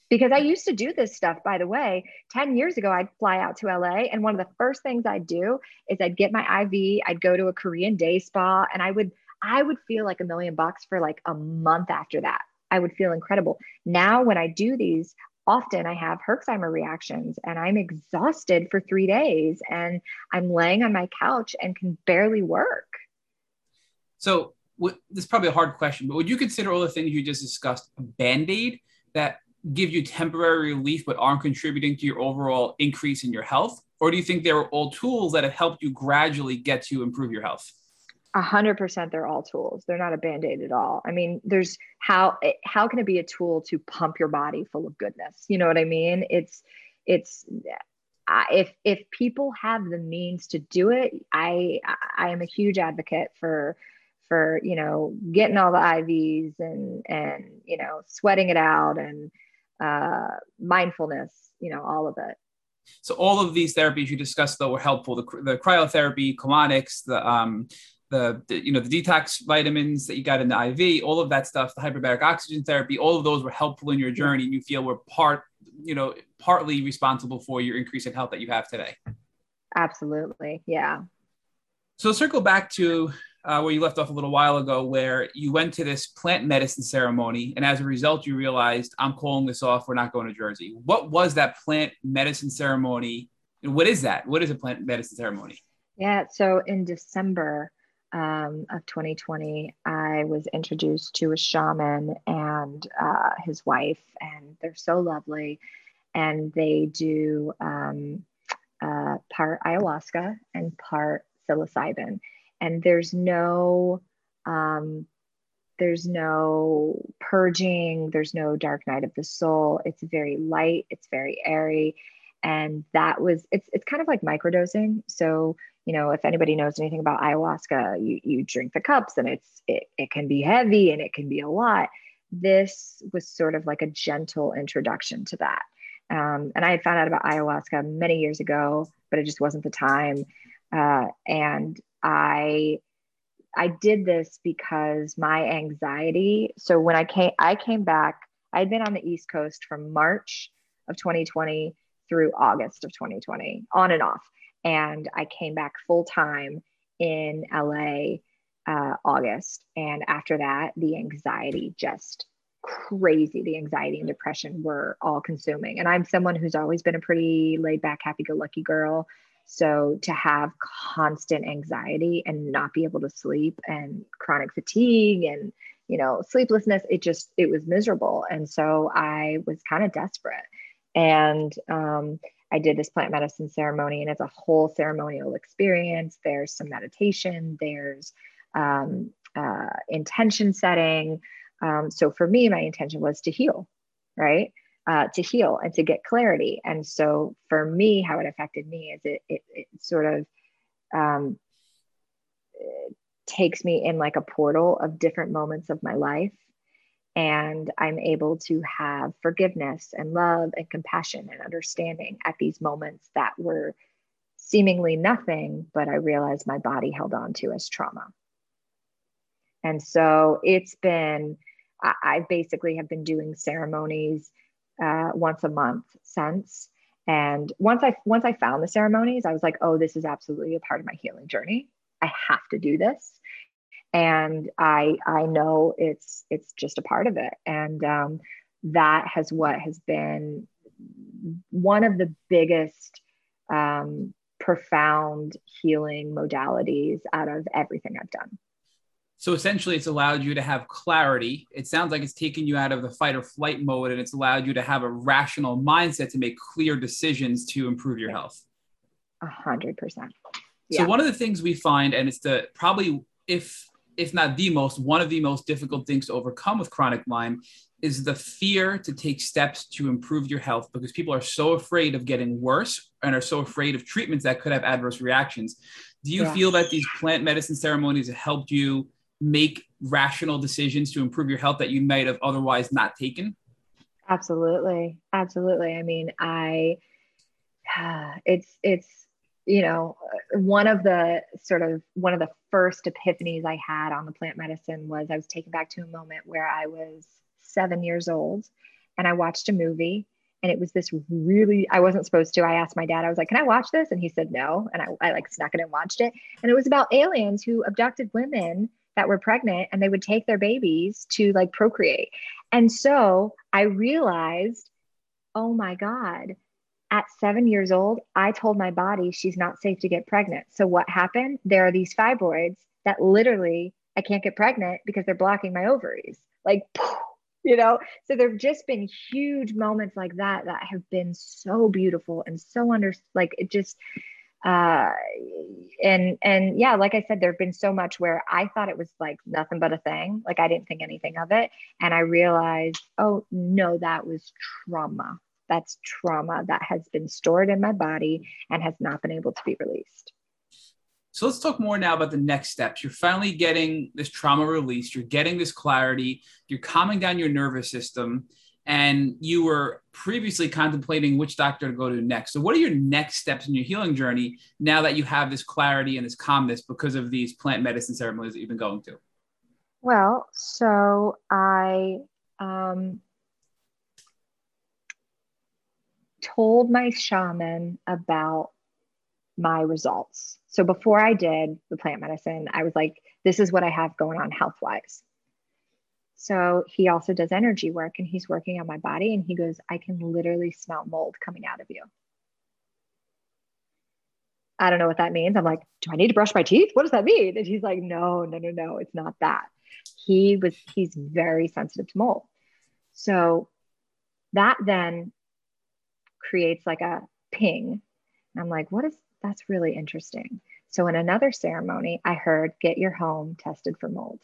Because I used to do this stuff, by the way. 10 years ago, I'd fly out to LA, and one of the first things I'd do is I'd get my IV, I'd go to a Korean day spa, and I would I would feel like a million bucks for like a month after that. I would feel incredible. Now, when I do these, often I have Herxheimer reactions and I'm exhausted for three days and I'm laying on my couch and can barely work. So, what, this is probably a hard question, but would you consider all the things you just discussed a band aid that give you temporary relief but aren't contributing to your overall increase in your health? Or do you think they are all tools that have helped you gradually get to improve your health? A hundred percent they're all tools. They're not a band-aid at all. I mean there's how how can it be a tool to pump your body full of goodness? You know what i mean? It's it's if if people have the means to do it i i am a huge advocate for for you know getting all the ivs and and you know sweating it out and uh mindfulness you know all of it. So all of these therapies you discussed though were helpful. The, the cryotherapy colonics the um the, the, you know the detox vitamins that you got in the IV, all of that stuff, the hyperbaric oxygen therapy, all of those were helpful in your journey. And you feel were part, you know, partly responsible for your increase in health that you have today. Absolutely, yeah. So circle back to uh, where you left off a little while ago, where you went to this plant medicine ceremony, and as a result, you realized I'm calling this off. We're not going to Jersey. What was that plant medicine ceremony? And what is that? What is a plant medicine ceremony? Yeah, so in December, um, of 2020, I was introduced to a shaman and uh, his wife, and they're so lovely. And they do um, uh, part ayahuasca and part psilocybin. And there's no um, there's no purging, there's no dark night of the soul. It's very light, it's very airy. And that was it's it's kind of like microdosing. So you know, if anybody knows anything about ayahuasca, you, you drink the cups and it's it, it can be heavy and it can be a lot. This was sort of like a gentle introduction to that. Um, and I had found out about ayahuasca many years ago, but it just wasn't the time. Uh, and I I did this because my anxiety. So when I came I came back, I had been on the East Coast from March of 2020 through August of 2020, on and off and I came back full time in LA uh, August. And after that, the anxiety just crazy. The anxiety and depression were all consuming. And I'm someone who's always been a pretty laid back, happy go lucky girl. So to have constant anxiety and not be able to sleep and chronic fatigue and you know sleeplessness, it just it was miserable. And so I was kind of desperate. And um, I did this plant medicine ceremony, and it's a whole ceremonial experience. There's some meditation, there's um, uh, intention setting. Um, so for me, my intention was to heal, right? Uh, to heal and to get clarity. And so for me, how it affected me is it, it, it sort of um, takes me in like a portal of different moments of my life and I'm able to have forgiveness and love and compassion and understanding at these moments that were seemingly nothing, but I realized my body held on to as trauma. And so it's been, I, basically have been doing ceremonies uh, once a month since. And once I once I found the ceremonies, I was like, oh, this is absolutely a part of my healing journey. I have to do this and I I know it's it's just a part of it, and um, that has what has been one of the biggest um, profound healing modalities out of everything I've done. So essentially, it's allowed you to have clarity. It sounds like it's taken you out of the fight or flight mode, and it's allowed you to have a rational mindset to make clear decisions to improve your health. A hundred percent. So one of the things we find, and it's the probably if if not the most, one of the most difficult things to overcome with chronic Lyme is the fear to take steps to improve your health because people are so afraid of getting worse and are so afraid of treatments that could have adverse reactions. Do you yeah. feel that these plant medicine ceremonies have helped you make rational decisions to improve your health that you might have otherwise not taken? Absolutely. Absolutely. I mean, I, it's, it's, you know, one of the sort of one of the first epiphanies I had on the plant medicine was I was taken back to a moment where I was seven years old and I watched a movie and it was this really i wasn't supposed to. I asked my dad i was like can i watch this? And he said no. And i, I like snuck it and watched it. And it was about aliens who abducted women that were pregnant and they would take their babies to like procreate. And so i realized oh my god at seven years old, I told my body she's not safe to get pregnant. So what happened? There are these fibroids that literally I can't get pregnant because they're blocking my ovaries. Like, you know, so there've just been huge moments like that that have been so beautiful and so under like it just uh and and yeah like i said there've been so much where i thought it was like nothing but a thing like i didn't think anything of it and i realized oh no that was trauma that's trauma that has been stored in my body and has not been able to be released. So let's talk more now about the next steps. You're finally getting this trauma released, you're getting this clarity, you're calming down your nervous system, and you were previously contemplating which doctor to go to next. So, what are your next steps in your healing journey now that you have this clarity and this calmness because of these plant medicine ceremonies that you've been going to? Well, so I um, told my shaman about my results. So before I did the plant medicine, I was like, this is what I have going on health wise. So he also does energy work and he's working on my body and he goes, I can literally smell mold coming out of you. I don't know what that means. I'm like, do I need to brush my teeth? What does that mean? And he's like, no, no, no, no, it's not that. He was, he's very sensitive to mold. So that then creates like a ping. And I'm like, what is, that's really interesting. So in another ceremony, I heard, get your home tested for mold.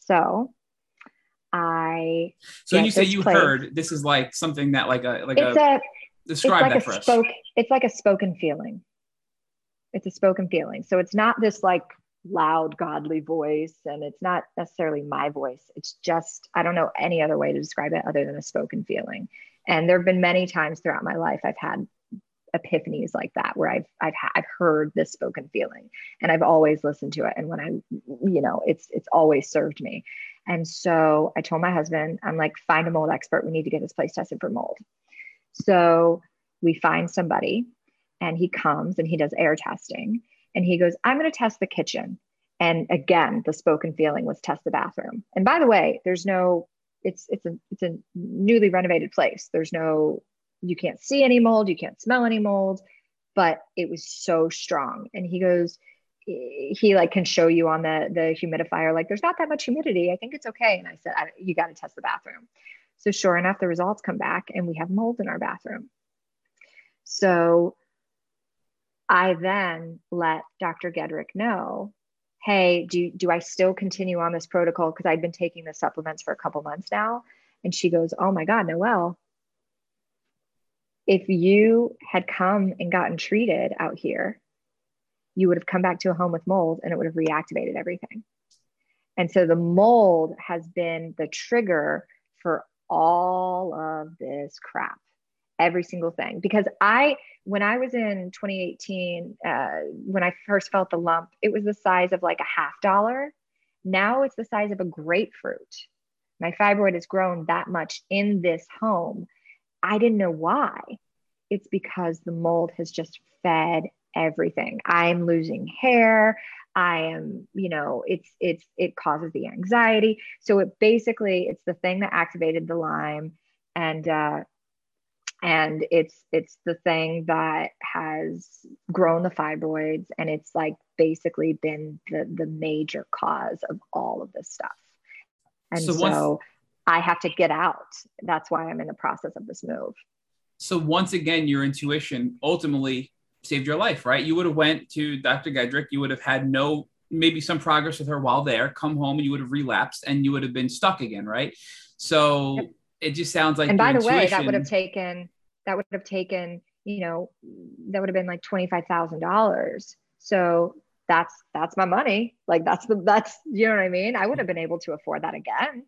So I. So when you say you place. heard, this is like something that like a, like it's a, a describe like that for spoke, us. It's like a spoken feeling. It's a spoken feeling. So it's not this like loud godly voice and it's not necessarily my voice it's just i don't know any other way to describe it other than a spoken feeling and there have been many times throughout my life i've had epiphanies like that where i've i've i've heard this spoken feeling and i've always listened to it and when i you know it's it's always served me and so i told my husband i'm like find a mold expert we need to get this place tested for mold so we find somebody and he comes and he does air testing and he goes, I'm going to test the kitchen. And again, the spoken feeling was test the bathroom. And by the way, there's no, it's it's a it's a newly renovated place. There's no, you can't see any mold, you can't smell any mold, but it was so strong. And he goes, he like can show you on the the humidifier, like there's not that much humidity. I think it's okay. And I said, I, you got to test the bathroom. So sure enough, the results come back and we have mold in our bathroom. So I then let Dr. Gedrick know, hey, do, do I still continue on this protocol? Because I'd been taking the supplements for a couple months now. And she goes, oh my God, Noelle, if you had come and gotten treated out here, you would have come back to a home with mold and it would have reactivated everything. And so the mold has been the trigger for all of this crap every single thing because I, when I was in 2018, uh, when I first felt the lump, it was the size of like a half dollar. Now it's the size of a grapefruit. My fibroid has grown that much in this home. I didn't know why. It's because the mold has just fed everything. I'm losing hair. I am, you know, it's it's it causes the anxiety. So it basically it's the thing that activated the Lyme, and uh, and it's it's the thing that has grown the fibroids and it's like basically been the the major cause of all of this stuff. And so, so once, i have to get out. That's why i'm in the process of this move. So once again your intuition ultimately saved your life right? You would have went to dr gedrick you would have had no maybe some progress with her while there come home and you would have relapsed and you would have been stuck again right? So yep it just sounds like and by the intuition... way that would have taken that would have taken you know that would have been like $25000 so that's that's my money. Like that's the that's you know what i mean? I would have been able to afford that again.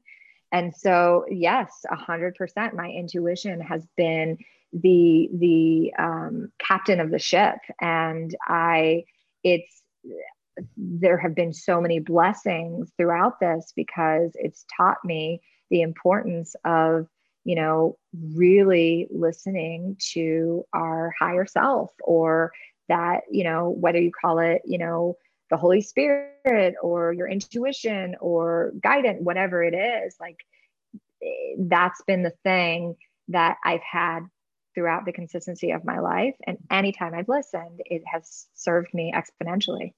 And so yes 100% my intuition has been the the um, captain of the ship. And i it's there have been so many blessings throughout this because it's taught me the importance of you know really listening to our higher self or that you know whether you call it you know the holy spirit or your intuition or guidance whatever it is like that's been the thing that i've had throughout the consistency of my life. And anytime i've listened it has served me exponentially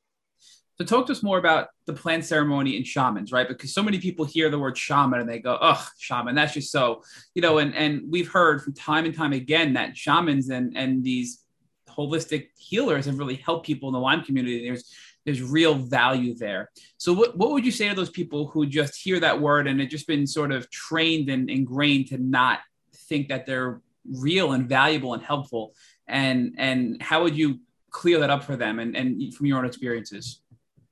so talk to us more about the plant ceremony and shamans, right? Because so many people hear the word shaman and they go, "Oh, shaman, that's just so," you know. And and we've heard from time and time again that shamans and and these holistic healers have really helped people in the Lyme community. There's there's real value there. So what, what would you say to those people who just hear that word and have just been sort of trained and ingrained to not think that they're real and valuable and helpful? And and how would you clear that up for them and, and from your own experiences?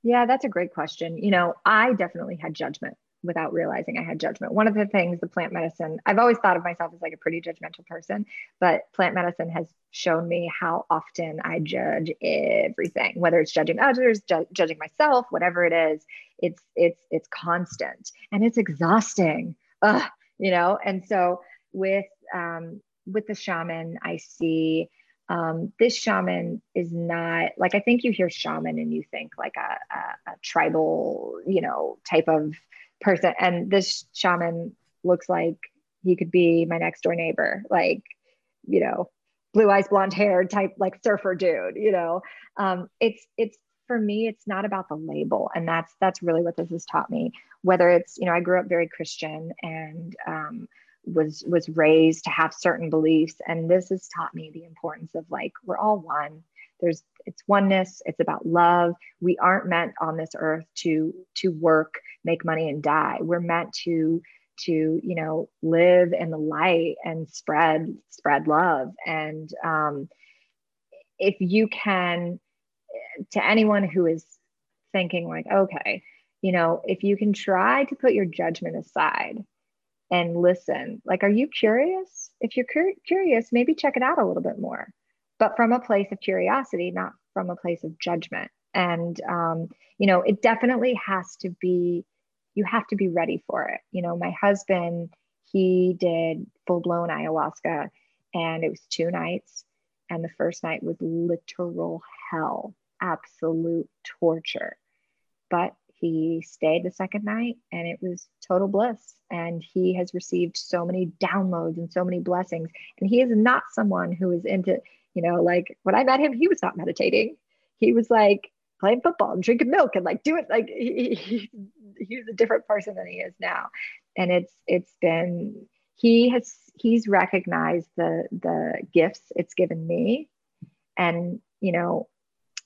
Yeah, that's a great question. You know, I definitely had judgment without realizing I had judgment. One of the things the plant medicine, I've always thought of myself as like a pretty judgmental person, but plant medicine has shown me how often I judge everything, whether it's judging others, ju- judging myself, whatever it is. It's it's it's constant and it's exhausting. Ugh, you know, and so with um with the shaman, I see um, this shaman is not like I think you hear shaman and you think like a, a, a, tribal, you know, type of person. And this shaman looks like he could be my next door neighbor. Like, you know, blue eyes, blonde hair type, like surfer dude, you know? Um, it's, it's, for me, it's not about the label. And that's, that's really what this has taught me. Whether it's, you know, I grew up very Christian and, um, was was raised to have certain beliefs. And this has taught me the importance of like we're all one. There's it's oneness it's about love. We aren't meant on this earth to to work make money and die. We're meant to to you know live in the light and spread spread love. And um, if you can to anyone who is thinking like okay you know if you can try to put your judgment aside and listen. Like, are you curious? If you're cur- curious, maybe check it out a little bit more, but from a place of curiosity, not from a place of judgment. And, um, you know, it definitely has to be, you have to be ready for it. You know, my husband, he did full blown ayahuasca and it was two nights. And the first night was literal hell, absolute torture. But he stayed the second night and it was total bliss. And he has received so many downloads and so many blessings. And he is not someone who is into, you know, like when I met him, he was not meditating. He was like playing football and drinking milk and like doing like he, he, he's a different person than he is now. And it's it's been he has he's recognized the the gifts it's given me and you know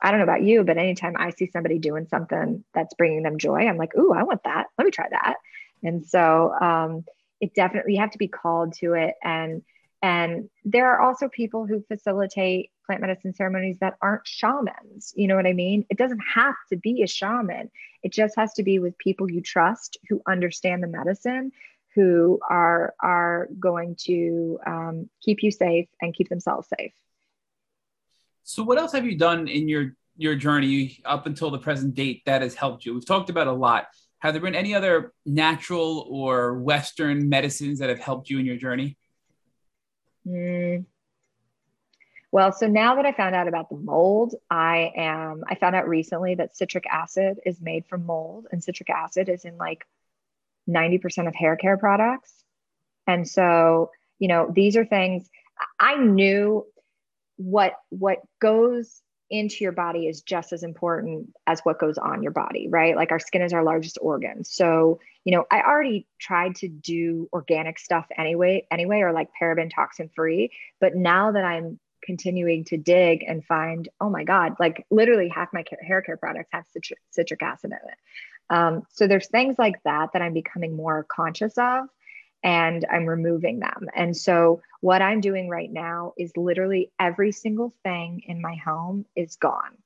I don't know about you, but anytime I see somebody doing something that's bringing them joy, I'm like, ooh, I want that. Let me try that. And so um, it definitely you have to be called to it. And and there are also people who facilitate plant medicine ceremonies that aren't shamans. You know what I mean? It doesn't have to be a shaman. It just has to be with people you trust who understand the medicine, who are are going to um, keep you safe and keep themselves safe. So, what else have you done in your your journey up until the present date that has helped you? We've talked about a lot. Have there been any other natural or Western medicines that have helped you in your journey? Mm. Well, so now that I found out about the mold, I am, I found out recently that citric acid is made from mold, and citric acid is in like 90% of hair care products. And so, you know, these are things I knew what what goes into your body is just as important as what goes on your body, right? Like our skin is our largest organ. So, you know, I already tried to do organic stuff anyway, anyway, or like paraben toxin free. But now that I'm continuing to dig and find, oh my God, like literally half my hair care products have citric, citric acid in it. Um, so there's things like that that I'm becoming more conscious of and I'm removing them. And so, what I'm doing right now is literally every single thing in my home is gone.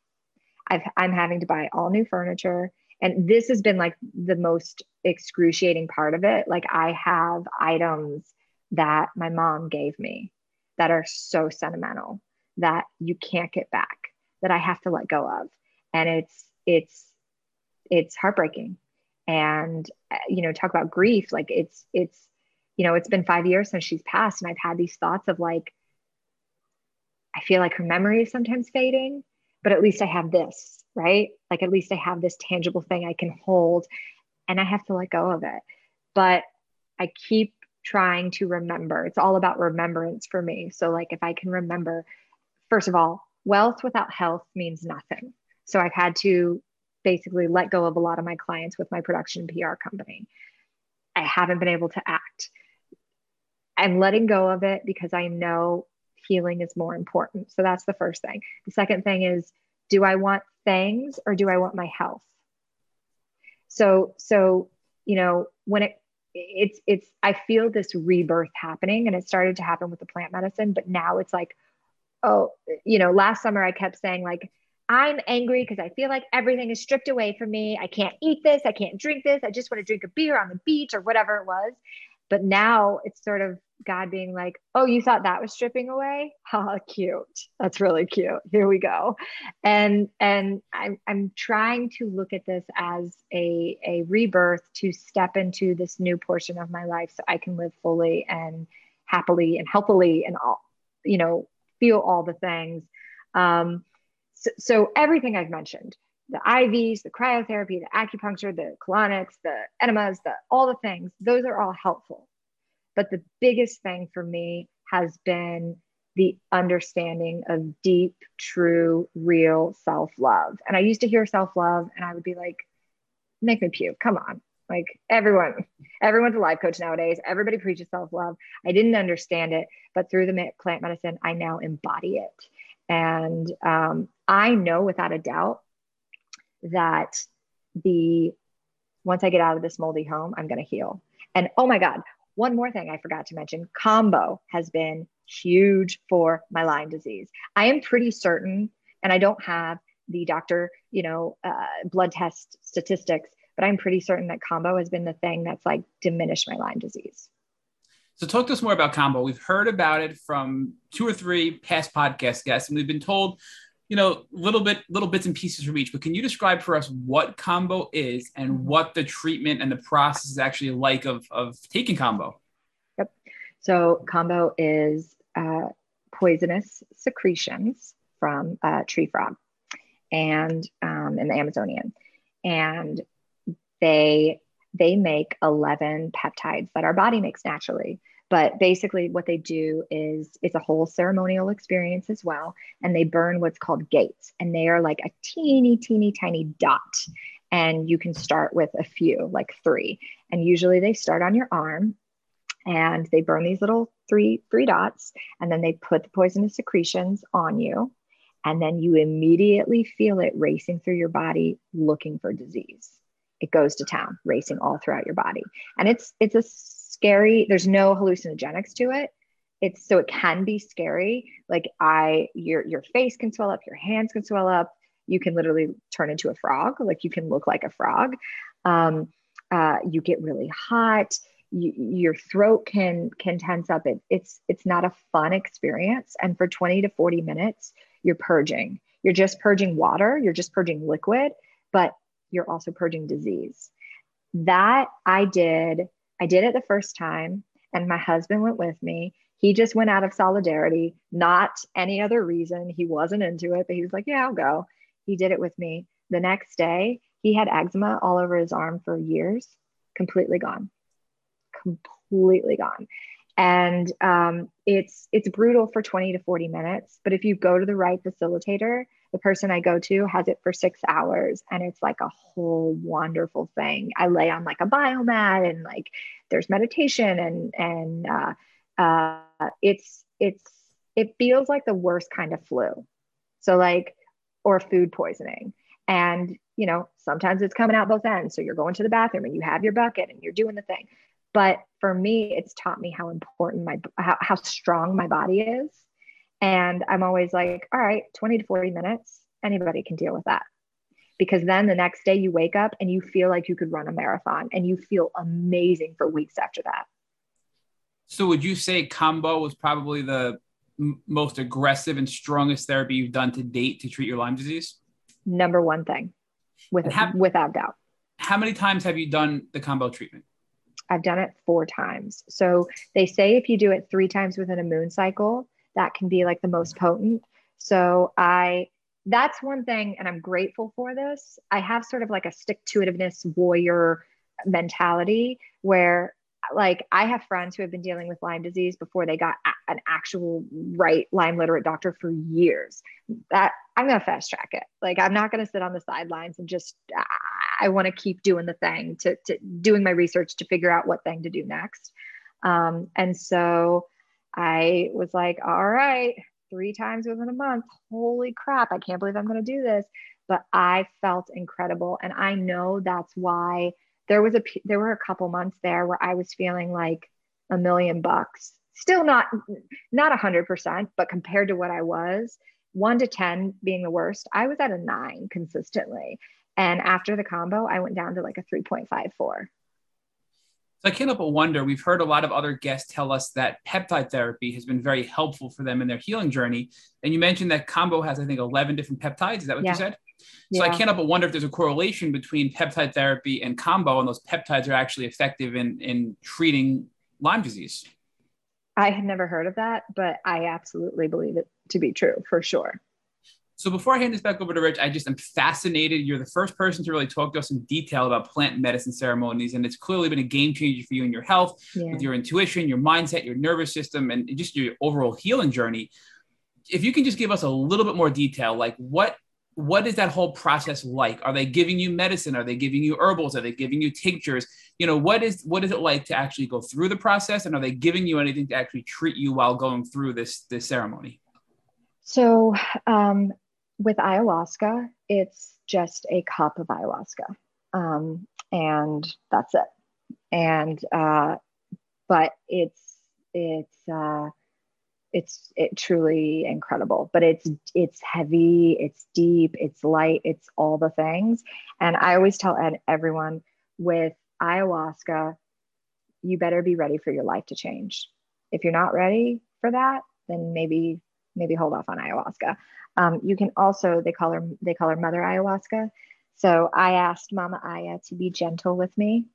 i am having to buy all new furniture. And this has been like the most excruciating part of it. Like, I have items that my mom gave me that are so sentimental that you can't get back, that I have to let go of. And it's, it's, it's heartbreaking and uh, you know talk about grief like it's it's you know, it's been five years since she's passed, and I've had these thoughts of like, I feel like her memory is sometimes fading, but at least I have this, right? Like, at least I have this tangible thing I can hold, and I have to let go of it. But I keep trying to remember. It's all about remembrance for me. So, like, if I can remember, first of all, wealth without health means nothing. So, I've had to basically let go of a lot of my clients with my production PR company. I haven't been able to act. I'm letting go of it because I know healing is more important. So that's the first thing. The second thing is do I want things or do I want my health? So so you know when it it's it's I feel this rebirth happening and it started to happen with the plant medicine but now it's like oh you know last summer I kept saying like I'm angry because I feel like everything is stripped away from me. I can't eat this. I can't drink this. I just want to drink a beer on the beach or whatever it was. But now it's sort of God being like, oh, you thought that was stripping away? How cute. That's really cute. Here we go. And and I'm I'm trying to look at this as a, a rebirth to step into this new portion of my life so I can live fully and happily and healthily and all, you know, feel all the things. Um, so, so everything I've mentioned, the IVs, the cryotherapy, the acupuncture, the colonics, the enemas, the all the things, those are all helpful. But the biggest thing for me has been the understanding of deep, true, real self love. And I used to hear self love and I would be like, make me puke. Come on. Like everyone, everyone's a life coach nowadays. Everybody preaches self love. I didn't understand it, but through the plant medicine, I now embody it. And um, I know without a doubt that the once I get out of this moldy home, I'm going to heal. And oh my God, one more thing I forgot to mention kambo has been huge for my Lyme disease. I am pretty certain, and I don't have the doctor, you know, uh, blood test statistics, but I'm pretty certain that kambo has been the thing that's like diminished my Lyme disease. So talk to us more about kambo. We've heard about it from two or three past podcast guests, and we've been told, you know, little bit, little bits and pieces from each. But can you describe for us what kambo is and what the treatment and the process is actually like of of taking kambo? Yep. So kambo is uh, poisonous secretions from a tree frog, and um, in the Amazonian, and they they make 11 peptides that our body makes naturally. But basically, what they do is it's a whole ceremonial experience as well. And they burn what's called gates, and they are like a teeny, teeny, tiny dot. And you can start with a few, like three. And usually they start on your arm and they burn these little three three dots and then they put the poisonous secretions on you and then you immediately feel it racing through your body looking for disease it goes to town racing all throughout your body and it's it's a scary. There's no hallucinogenics to it. It's so it can be scary. Like i your your face can swell up your hands can swell up. You can literally turn into a frog. Like you can look like a frog. Um, uh, you get really hot. You, your throat can can tense up. It, it's it's not a fun experience. And for 20 to 40 minutes you're purging. You're just purging water. You're just purging liquid but you're also purging disease. That I did, I did it the first time, and my husband went with me. He just went out of solidarity, not any other reason. He wasn't into it, but he was like, Yeah, I'll go. He did it with me. The next day, he had eczema all over his arm for years, completely gone, completely gone. And um, it's it's brutal for 20 to 40 minutes, but if you go to the right facilitator, the person I go to has it for six hours and it's like a whole wonderful thing. I lay on like a biomat and like there's meditation and and uh, uh, it's it's it feels like the worst kind of flu. So like or food poisoning. And you know, sometimes it's coming out both ends. So you're going to the bathroom and you have your bucket and you're doing the thing. But for me, it's taught me how important my how, how strong my body is and I'm always like, all right, 20 to 40 minutes, anybody can deal with that. Because then the next day you wake up and you feel like you could run a marathon and you feel amazing for weeks after that. So, would you say kambo was probably the m- most aggressive and strongest therapy you've done to date to treat your Lyme disease? Number one thing, with, how, without doubt. How many times have you done the kambo treatment? I've done it four times. So, they say if you do it three times within a moon cycle, that can be like the most potent. So I that's one thing and I'm grateful for this. I have sort of like a stick to itiveness warrior mentality where like I have friends who have been dealing with Lyme disease before they got a- an actual right Lyme literate doctor for years. That I'm going to fast track it. Like I'm not going to sit on the sidelines and just I want to keep doing the thing to, to doing my research to figure out what thing to do next. Um, and so I was like, all right, three times within a month. Holy crap, I can't believe I'm going to do this. But I felt incredible. And I know that's why there was a, there were a couple months there where I was feeling like a million bucks. Still not, not a hundred percent, but compared to what I was, one to 10 being the worst, I was at a nine consistently. And after the kambo, I went down to like a 3.54. So I can't help but wonder. We've heard a lot of other guests tell us that peptide therapy has been very helpful for them in their healing journey. And you mentioned that Kambo has, I think, 11 different peptides. Is that what yeah. you said? So yeah. I can't help but wonder if there's a correlation between peptide therapy and kambo, and those peptides are actually effective in, in treating Lyme disease. I had never heard of that, but I absolutely believe it to be true for sure. So before I hand this back over to Rich, I just am fascinated. You're the first person to really talk to us in detail about plant medicine ceremonies, and it's clearly been a game changer for you in your health, yeah. with your intuition, your mindset, your nervous system, and just your overall healing journey. If you can just give us a little bit more detail, like what what is that whole process like? Are they giving you medicine? Are they giving you herbals? Are they giving you tinctures? You know, what is what is it like to actually go through the process? And are they giving you anything to actually treat you while going through this this ceremony? So um, with ayahuasca, it's just a cup of ayahuasca, um, and that's it. And uh, but it's it's uh, it's it truly incredible but it's it's heavy it's deep it's light it's all the things. And i always tell ed, everyone with ayahuasca you better be ready for your life to change. If you're not ready for that then maybe maybe hold off on ayahuasca um, you can also they call her they call her mother ayahuasca so i asked mama aya to be gentle with me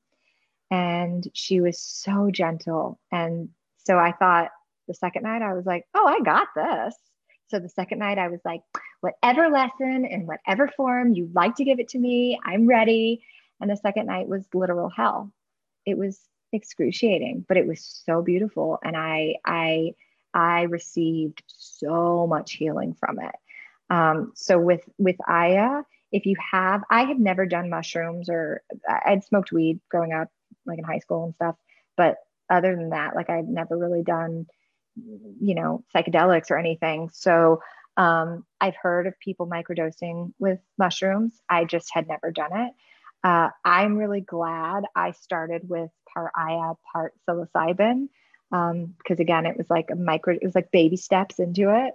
and she was so gentle and so i thought the second night, I was like, oh, I got this. So the second night, I was like, whatever lesson in whatever form you'd like to give it to me, I'm ready. And the second night was literal hell. It was excruciating, but it was so beautiful. And I, I, I received so much healing from it. Um, so with with Aya, if you have, I had never done mushrooms or I'd smoked weed growing up, like in high school and stuff. But other than that, like I'd never really done you know, psychedelics or anything. So um, I've heard of people microdosing with mushrooms. I just had never done it. Uh, I'm really glad I started with part Aya, part psilocybin, because um, again, it was like a micro, it was like baby steps into it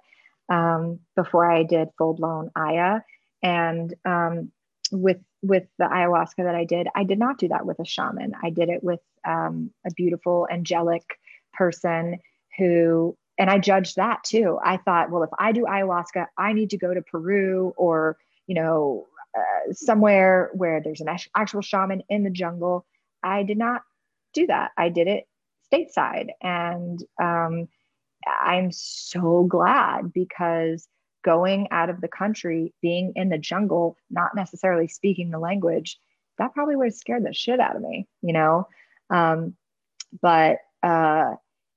um, before I did full blown Aya. And um, with with the ayahuasca that I did, I did not do that with a shaman. I did it with um, a beautiful angelic person who and I judged that too. I thought, well, if I do ayahuasca, I need to go to Peru or, you know, uh, somewhere where there's an actual shaman in the jungle. I did not do that. I did it stateside. And um, I'm so glad because going out of the country, being in the jungle, not necessarily speaking the language, that probably would have scared the shit out of me, you know? Um, but uh,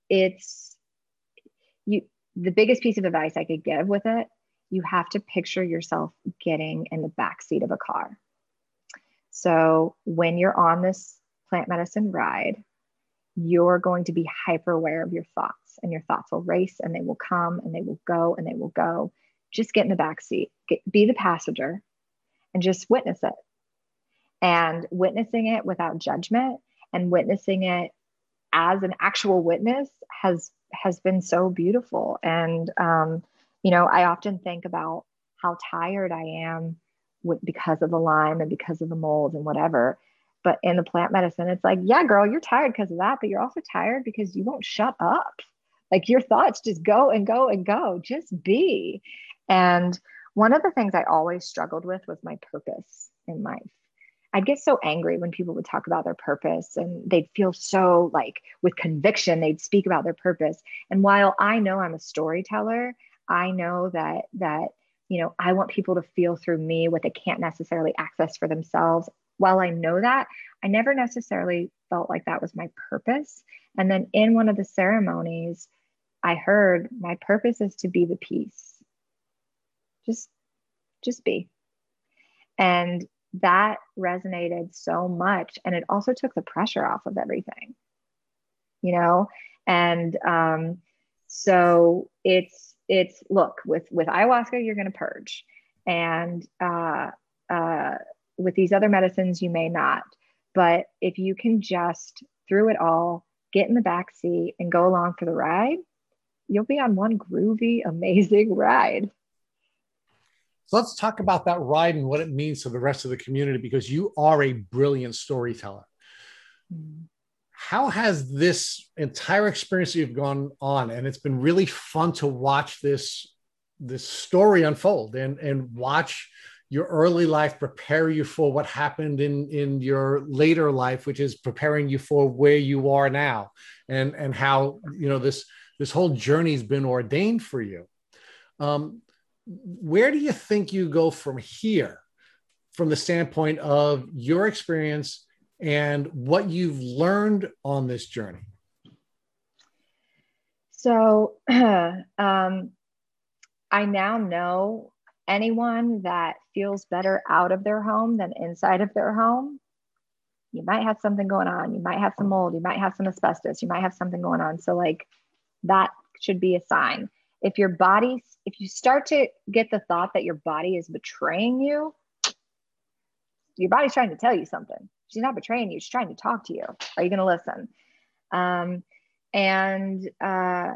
it's you the biggest piece of advice I could give with it, you have to picture yourself getting in the back seat of a car. So when you're on this plant medicine ride, you're going to be hyper aware of your thoughts and your thoughts will race and they will come and they will go and they will go. Just get in the back seat, get, be the passenger and just witness it. And witnessing it without judgment and witnessing it as an actual witness has has been so beautiful and um, you know i often think about how tired i am with, because of the lyme and because of the mold and whatever but in the plant medicine it's like yeah girl you're tired because of that but you're also tired because you won't shut up like your thoughts just go and go and go just be and one of the things i always struggled with was my purpose in life I'd get so angry when people would talk about their purpose and they'd feel so like with conviction, they'd speak about their purpose. And while I know I'm a storyteller, I know that, that, you know, I want people to feel through me what they can't necessarily access for themselves. While I know that, I never necessarily felt like that was my purpose. And then in one of the ceremonies, I heard my purpose is to be the peace. Just, just be. And that resonated so much and it also took the pressure off of everything you know and um, so it's it's look with with ayahuasca you're going to purge and uh, uh, with these other medicines you may not. But if you can just through it all get in the back seat and go along for the ride you'll be on one groovy amazing ride. So let's talk about that ride and what it means to the rest of the community because you are a brilliant storyteller. Hmm. How has this entire experience you've gone on, and it's been really fun to watch this this story unfold and and watch your early life prepare you for what happened in in your later life, which is preparing you for where you are now, and and how you know this this whole journey has been ordained for you. Um, where do you think you go from here from the standpoint of your experience and what you've learned on this journey? So, um, I now know anyone that feels better out of their home than inside of their home. You might have something going on. You might have some mold. You might have some asbestos. You might have something going on. So, like, that should be a sign. If your body, if you start to get the thought that your body is betraying you, your body's trying to tell you something. She's not betraying you. She's trying to talk to you. Are you going to listen? Um, and uh,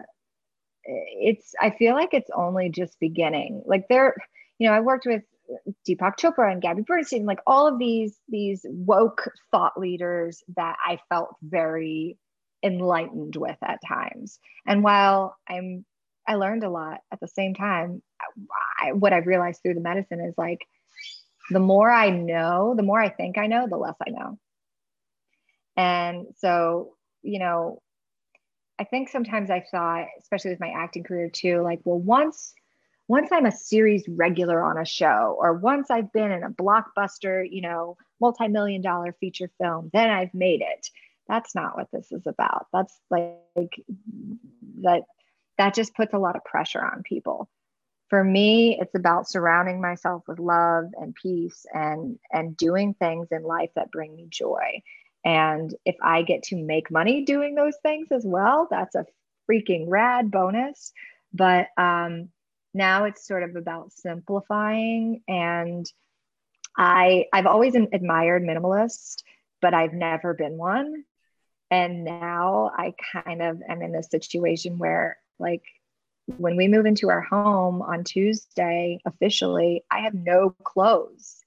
it's, I feel like it's only just beginning. Like there, you know, I worked with Deepak Chopra and Gabby Bernstein, like all of these these woke thought leaders that I felt very enlightened with at times. And while I'm I learned a lot at the same time, I, what I've realized through the medicine is like the more I know, the more I think I know, the less I know. And so, you know, I think sometimes I thought, especially with my acting career too, like, well, once once I'm a series regular on a show, or once I've been in a blockbuster, you know, multi-million dollar feature film, then I've made it. That's not what this is about. That's like that that just puts a lot of pressure on people for me it's about surrounding myself with love and peace and and doing things in life that bring me joy and if i get to make money doing those things as well that's a freaking rad bonus. But um now it's sort of about simplifying. And i i've always admired minimalists but i've never been one. And now i kind of am in this situation where like when we move into our home on Tuesday officially, I have no clothes.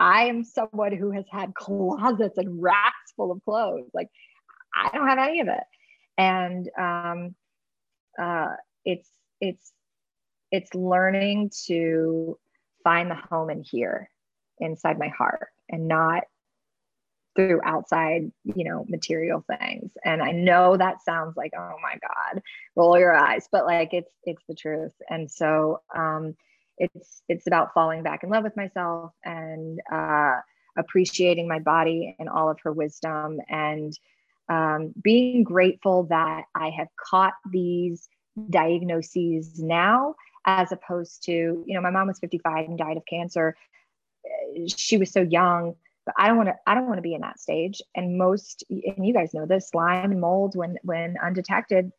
I am someone who has had closets and racks full of clothes. Like I don't have any of it. And um, uh, it's it's it's learning to find the home in here inside my heart and not through outside, you know, material things. And I know that sounds like, oh my God, roll your eyes, but like it's it's the truth. And so um it's it's about falling back in love with myself and uh appreciating my body and all of her wisdom and um, being grateful that I have caught these diagnoses now as opposed to, you know, my mom was 55 and died of cancer. She was so young but I don't want to I don't want to be in that stage. And most and you guys know this Lyme and mold when when undetected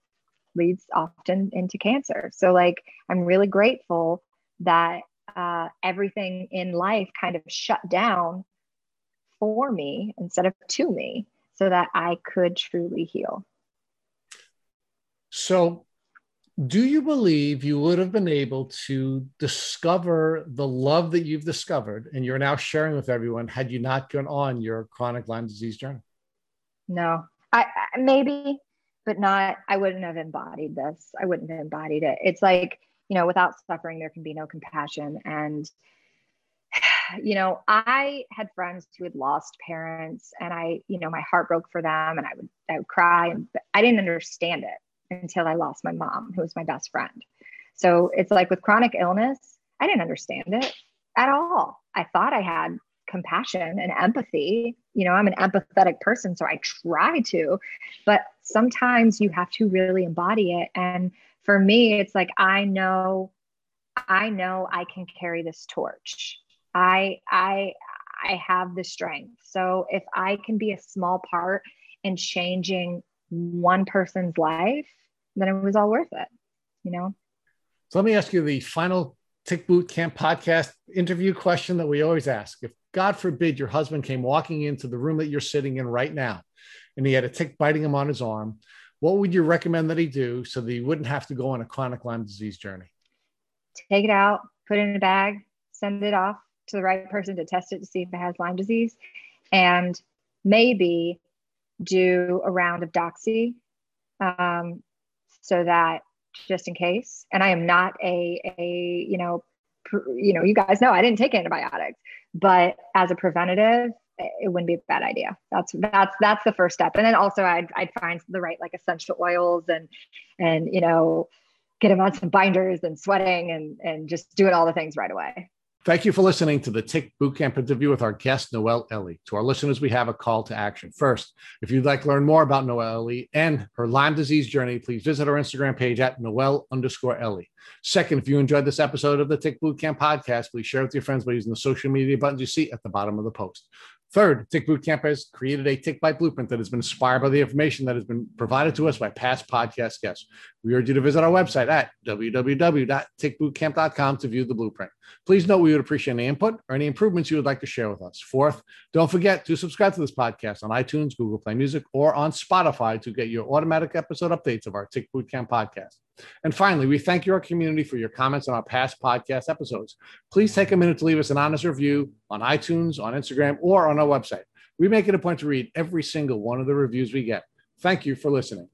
leads often into cancer. So like I'm really grateful that uh, everything in life kind of shut down for me instead of to me so that I could truly heal. So do you believe you would have been able to discover the love that you've discovered and you're now sharing with everyone had you not gone on your chronic Lyme disease journey? No, I, I maybe, but not. I wouldn't have embodied this. I wouldn't have embodied it. It's like you know, without suffering, there can be no compassion. And you know, I had friends who had lost parents, and I, you know, my heart broke for them, and I would, I would cry, and I didn't understand it until I lost my mom, who was my best friend. So it's like with chronic illness, I didn't understand it at all. I thought I had compassion and empathy. You know, I'm an empathetic person, so I try to, but sometimes you have to really embody it. And for me, it's like I know, I know I can carry this torch. I, I, I have the strength. So if I can be a small part in changing one person's life, then it was all worth it, you know? So let me ask you the final Tick Boot Camp podcast interview question that we always ask. If God forbid your husband came walking into the room that you're sitting in right now and he had a tick biting him on his arm, what would you recommend that he do so that he wouldn't have to go on a chronic Lyme disease journey? Take it out, put it in a bag, send it off to the right person to test it to see if it has Lyme disease, and maybe do a round of doxy um, so that just in case. And i am not a a you know pr- you know you guys know i didn't take antibiotics but as a preventative it wouldn't be a bad idea. That's that's that's the first step. And then also i'd, I'd find the right like essential oils and and you know get him on some binders and sweating and and just doing all the things right away. Thank you for listening to the Tick Bootcamp interview with our guest, Noelle Ellie. To our listeners, we have a call to action. First, if you'd like to learn more about Noelle Ellie and her Lyme disease journey, please visit our Instagram page at Noelle underscore Elie. Second, if you enjoyed this episode of the Tick Bootcamp podcast, please share it with your friends by using the social media buttons you see at the bottom of the post. Third, Tick Bootcamp has created a Tick Bite blueprint that has been inspired by the information that has been provided to us by past podcast guests. We urge you to visit our website at www.tickbootcamp.com to view the blueprint. Please note we would appreciate any input or any improvements you would like to share with us. Fourth, don't forget to subscribe to this podcast on iTunes, Google Play Music, or on Spotify to get your automatic episode updates of our Tick Bootcamp podcast. And finally, we thank your community for your comments on our past podcast episodes. Please take a minute to leave us an honest review on iTunes, on Instagram, or on our website. We make it a point to read every single one of the reviews we get. Thank you for listening.